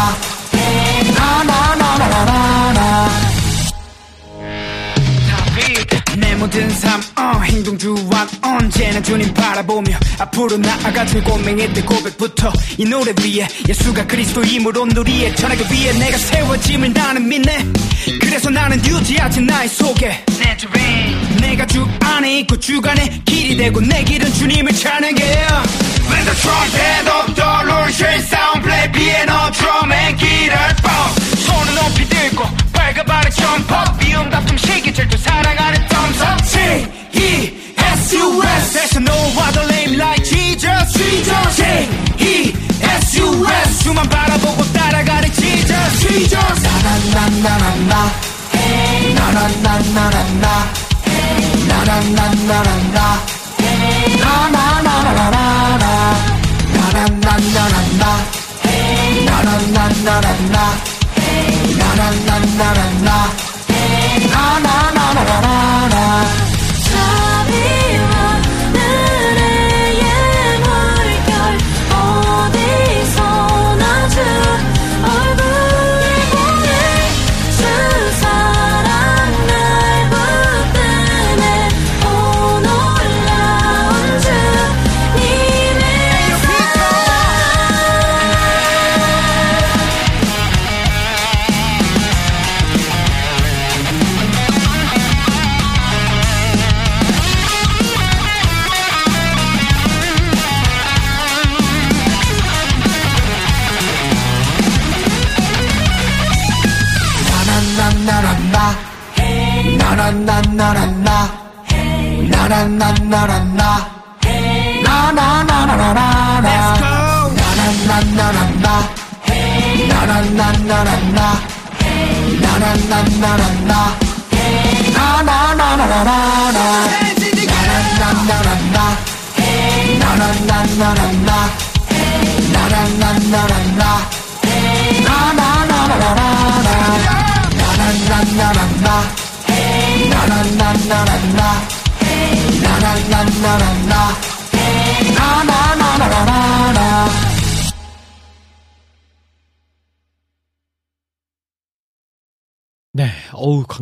내 모든 삶 어, 행동 주완 언제나 주님 바라보며 앞으로 나아가 들고맹의 때 고백부터 이 노래 위에 예수가 그리스도임으로 누리에 전하기 위해 내가 세워짐을 나는 믿네. 그래서 나는 유지하지 나의 속에. 내 주인 내가 주 안에 있고 주간에 길이 되고 내 길은 주님을 찬양해 When the trumpet of the Lord shall sound play piano drum and guitar bounce 손을 높이 들고 빨가바른 점퍼 미움 다툼 시기 질투 사랑하는 thumbs up J-E-S-U-S There's no other name like Jesus Jesus J-E-S-U-S 주만 바라보고 따라가는 Jesus Jesus 하늘의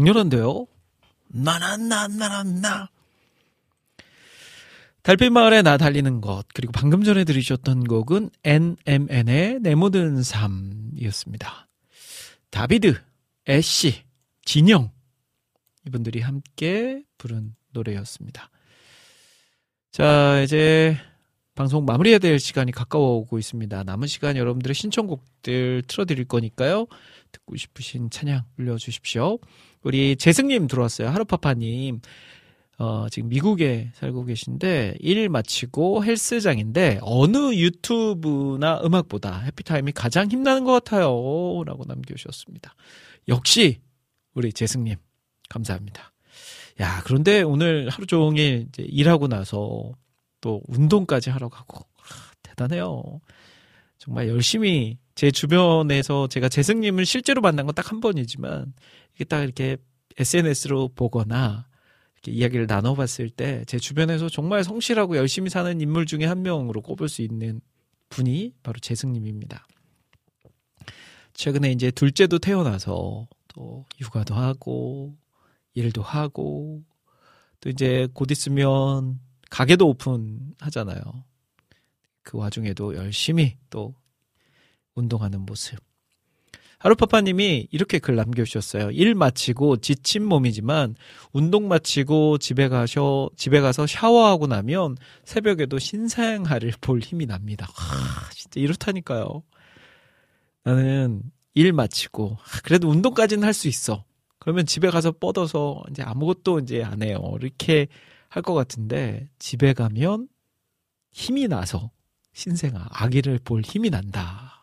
강렬한데요? 나나나나나 달빛 마을에 나 달리는 것 그리고 방금 전에 들으셨던 곡은 NMN의 내 모든 삶이었습니다. 다비드, 애쉬, 진영 이분들이 함께 부른 노래였습니다. 자 이제 방송 마무리해야 될 시간이 가까워 오고 있습니다. 남은 시간 여러분들의 신청곡들 틀어드릴 거니까요. 듣고 싶으신 찬양 올려주십시오. 우리 재승님 들어왔어요. 하루파파님. 어, 지금 미국에 살고 계신데 일 마치고 헬스장인데 어느 유튜브나 음악보다 해피타임이 가장 힘나는 것 같아요. 라고 남겨주셨습니다. 역시 우리 재승님 감사합니다. 야 그런데 오늘 하루 종일 이제 일하고 나서 또 운동까지 하러 가고 아, 대단해요. 정말 열심히 제 주변에서 제가 재승님을 실제로 만난 건 딱 한 번이지만 이게 딱 이렇게 SNS로 보거나 이렇게 이야기를 나눠봤을 때 제 주변에서 정말 성실하고 열심히 사는 인물 중에 한 명으로 꼽을 수 있는 분이 바로 재승님입니다. 최근에 이제 둘째도 태어나서 또 육아도 하고 일도 하고 또 이제 곧 있으면 가게도 오픈하잖아요. 그 와중에도 열심히 또 운동하는 모습. 하루파파님이 이렇게 글 남겨주셨어요. 일 마치고 지친 몸이지만 운동 마치고 집에 가셔 집에 가서 샤워하고 나면 새벽에도 신생아를 볼 힘이 납니다. 하, 진짜 이렇다니까요. 나는 일 마치고 아, 그래도 운동까지는 할 수 있어. 그러면 집에 가서 뻗어서 이제 아무것도 이제 안 해요. 이렇게 할 것 같은데 집에 가면 힘이 나서 신생아 아기를 볼 힘이 난다.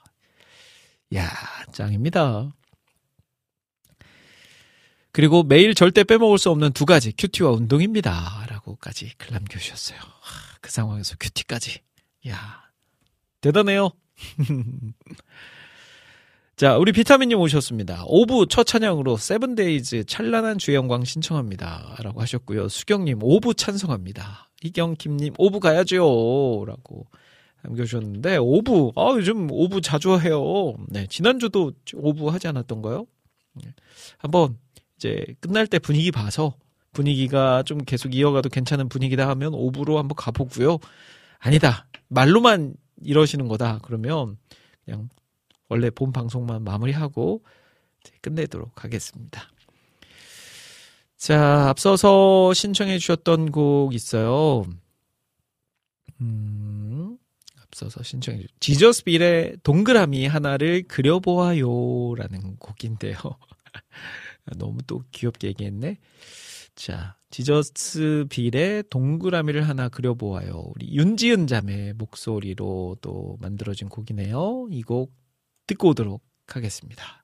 야, 짱입니다. 그리고 매일 절대 빼먹을 수 없는 두 가지 QT와 운동입니다. 라고까지 글 남겨주셨어요. 하, 그 상황에서 QT까지. 야, 대단해요. 자, 우리 비타민님 오셨습니다. 오부 첫 찬양으로 세븐데이즈 찬란한 주영광 신청합니다. 라고 하셨고요. 수경님 오부 찬성합니다. 이경김님 오부 가야죠. 라고 남겨주셨는데 오부 아 요즘 오부 자주 해요. 네 지난주도 오부 하지 않았던가요? 네. 한번 이제 끝날 때 분위기 봐서 분위기가 좀 계속 이어가도 괜찮은 분위기다 하면 오부로 한번 가보고요. 아니다 말로만 이러시는 거다 그러면 그냥 원래 본 방송만 마무리하고 끝내도록 하겠습니다. 자 앞서서 신청해 주셨던 곡 있어요. 음. 앞서서 신청해 주신 지저스 빌의 동그라미 하나를 그려보아요라는 곡인데요. 너무 또 귀엽게 얘기했네. 자, 지저스 빌의 동그라미를 하나 그려보아요. 우리 윤지은 자매 목소리로 또 만들어진 곡이네요. 이 곡 듣고 오도록 하겠습니다.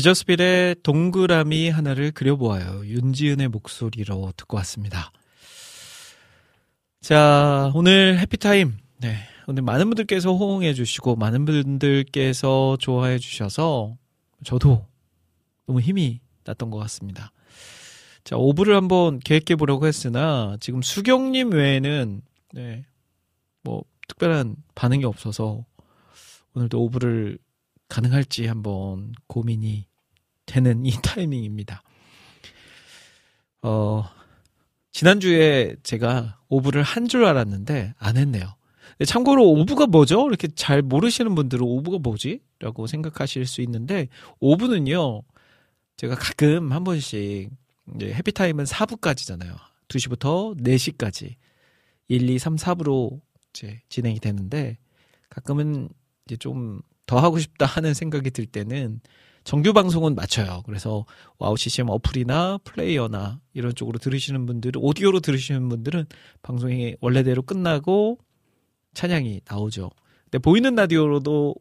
지저스빌의 동그라미 하나를 그려보아요. 윤지은의 목소리로 듣고 왔습니다. 자, 오늘 해피타임. 네. 오늘 많은 분들께서 호응해 주시고, 많은 분들께서 좋아해 주셔서, 저도 너무 힘이 났던 것 같습니다. 자, 오브를 한번 계획해 보려고 했으나, 지금 수경님 외에는, 네, 뭐, 특별한 반응이 없어서, 오늘도 오부를 가능할지 한번 고민이 되는 이 타이밍입니다. 어, 지난주에 제가 오부를 한 줄 알았는데 안 했네요. 참고로 오부가 뭐죠? 이렇게 잘 모르시는 분들은 오부가 뭐지? 라고 생각하실 수 있는데 오부는요. 제가 가끔 한 번씩 이제 해피타임은 4부까지잖아요. 2시부터 4시까지 1, 2, 3, 4부로 이제 진행이 되는데 가끔은 이제 좀 더 하고 싶다 하는 생각이 들 때는 정규 방송은 맞춰요. 그래서 와우 CCM 어플이나 플레이어나 이런 쪽으로 들으시는 분들은 오디오로 들으시는 분들은 방송이 원래대로 끝나고 찬양이 나오죠. 근데 보이는 라디오로도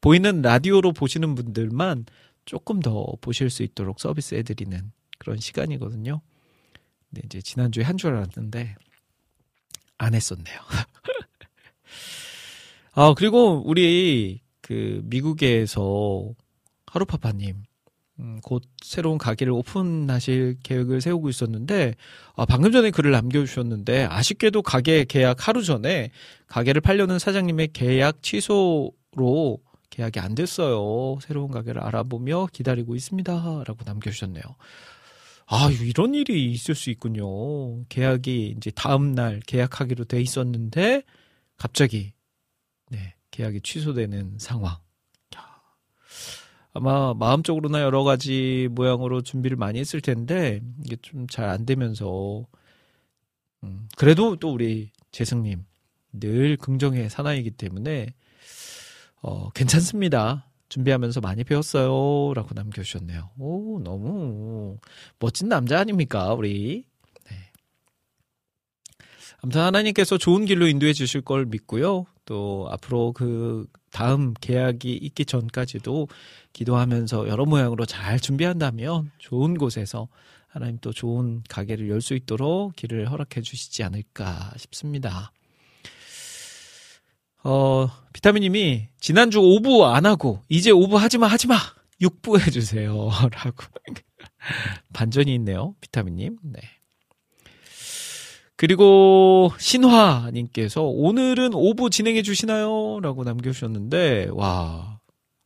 보이는 라디오로 보시는 분들만 조금 더 보실 수 있도록 서비스 해 드리는 그런 시간이거든요. 근데 이제 지난주에 한 줄 알았는데 안 했었네요. 아 그리고 우리 그 미국에서 하루파파님 음, 곧 새로운 가게를 오픈하실 계획을 세우고 있었는데 아, 방금 전에 글을 남겨주셨는데 아쉽게도 가게 계약 하루 전에 가게를 팔려는 사장님의 계약 취소로 계약이 안 됐어요. 새로운 가게를 알아보며 기다리고 있습니다라고 남겨주셨네요. 아 이런 일이 있을 수 있군요. 계약이 이제 다음 날 계약하기로 돼 있었는데 갑자기 네 계약이 취소되는 상황. 야, 아마 마음적으로나 여러 가지 모양으로 준비를 많이 했을 텐데 이게 좀 잘 안 되면서 음, 그래도 또 우리 재승님 늘 긍정의 사나이기 때문에 어, 괜찮습니다. 준비하면서 많이 배웠어요. 라고 남겨주셨네요. 오, 너무 멋진 남자 아닙니까, 우리? 네. 아무튼 하나님께서 좋은 길로 인도해 주실 걸 믿고요. 또 앞으로 그 다음 계약이 있기 전까지도 기도하면서 여러 모양으로 잘 준비한다면 좋은 곳에서 하나님 또 좋은 가게를 열 수 있도록 길을 허락해 주시지 않을까 싶습니다. 어, 비타민님이 지난주 오부 안 하고 이제 오부 하지마 하지마 6부 해주세요 라고 반전이 있네요 비타민님 네. 그리고 신화님께서 오늘은 오부 진행해 주시나요? 라고 남겨주셨는데 와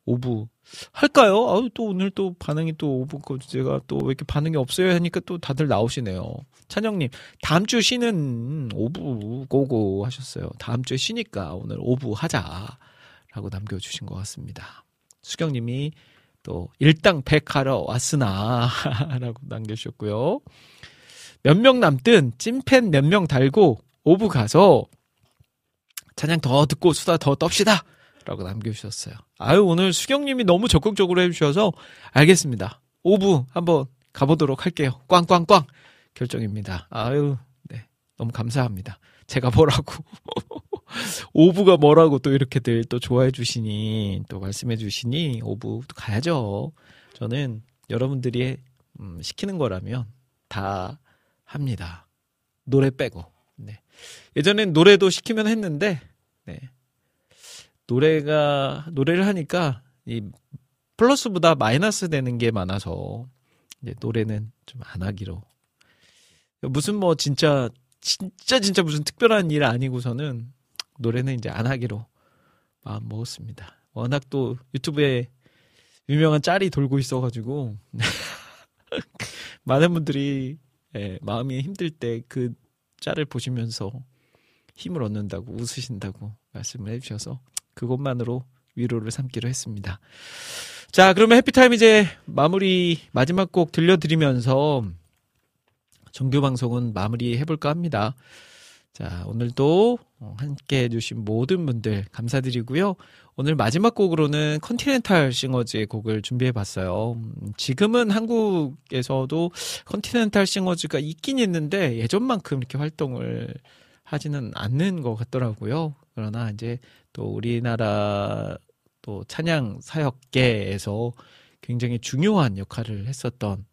오부 할까요? 아우 또 오늘 또 반응이 또 오부 거 제가 또 왜 이렇게 반응이 없어요 하니까 또 다들 나오시네요. 찬영님 다음 주 쉬는 오부 고고 하셨어요. 다음 주에 쉬니까 오늘 오부 하자 라고 남겨주신 것 같습니다. 수경님이 또 일당 백 하러 왔으나 라고 남겨주셨고요. 몇 명 남든 찐팬 몇 명 달고 오부 가서 찬양 더 듣고 수다 더 떱시다. 라고 남겨주셨어요. 아유, 오늘 수경님이 너무 적극적으로 해주셔서 알겠습니다. 오부 한번 가보도록 할게요. 꽝꽝꽝 결정입니다. 아유, 네. 너무 감사합니다. 제가 뭐라고. 오부가 뭐라고 또 이렇게들 또 좋아해 주시니, 또 말씀해 주시니, 또 가야죠. 저는 여러분들이 음, 시키는 거라면 다 합니다. 노래 빼고. 네. 예전엔 노래도 시키면 했는데, 네. 노래가 노래를 하니까 이 플러스보다 마이너스 되는 게 많아서 이제 노래는 좀 안 하기로 무슨 뭐 진짜 진짜 진짜 무슨 특별한 일 아니고서는 노래는 이제 안 하기로 마음 먹었습니다. 워낙 또 유튜브에 유명한 짤이 돌고 있어가지고 많은 분들이 예, 마음이 힘들 때 그 짤을 보시면서 힘을 얻는다고 웃으신다고 말씀을 해주셔서 그것만으로 위로를 삼기로 했습니다. 자, 그러면 해피타임 이제 마무리 마지막 곡 들려드리면서 정규 방송은 마무리 해볼까 합니다. 자, 오늘도 어, 함께 해주신 모든 분들 감사드리고요. 오늘 마지막 곡으로는 컨티넨탈 싱어즈의 곡을 준비해봤어요. 음, 지금은 한국에서도 컨티넨탈 싱어즈가 있긴 있는데 예전만큼 이렇게 활동을 하지는 않는 것 같더라고요. 그러나 이제 또 우리나라 또 찬양 사역계에서 굉장히 중요한 역할을 했었던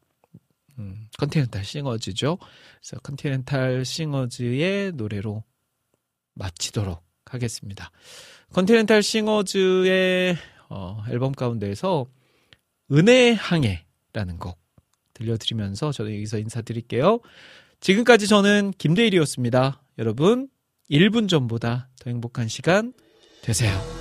음, 컨티넨탈 싱어즈죠. 그래서 컨티넨탈 싱어즈의 노래로 마치도록 하겠습니다. 컨티넨탈 싱어즈의 어, 앨범 가운데에서 은혜 항해라는 곡 들려드리면서 저는 여기서 인사드릴게요. 지금까지 저는 김대일이었습니다. 여러분, 1분 전보다 더 행복한 시간 되세요.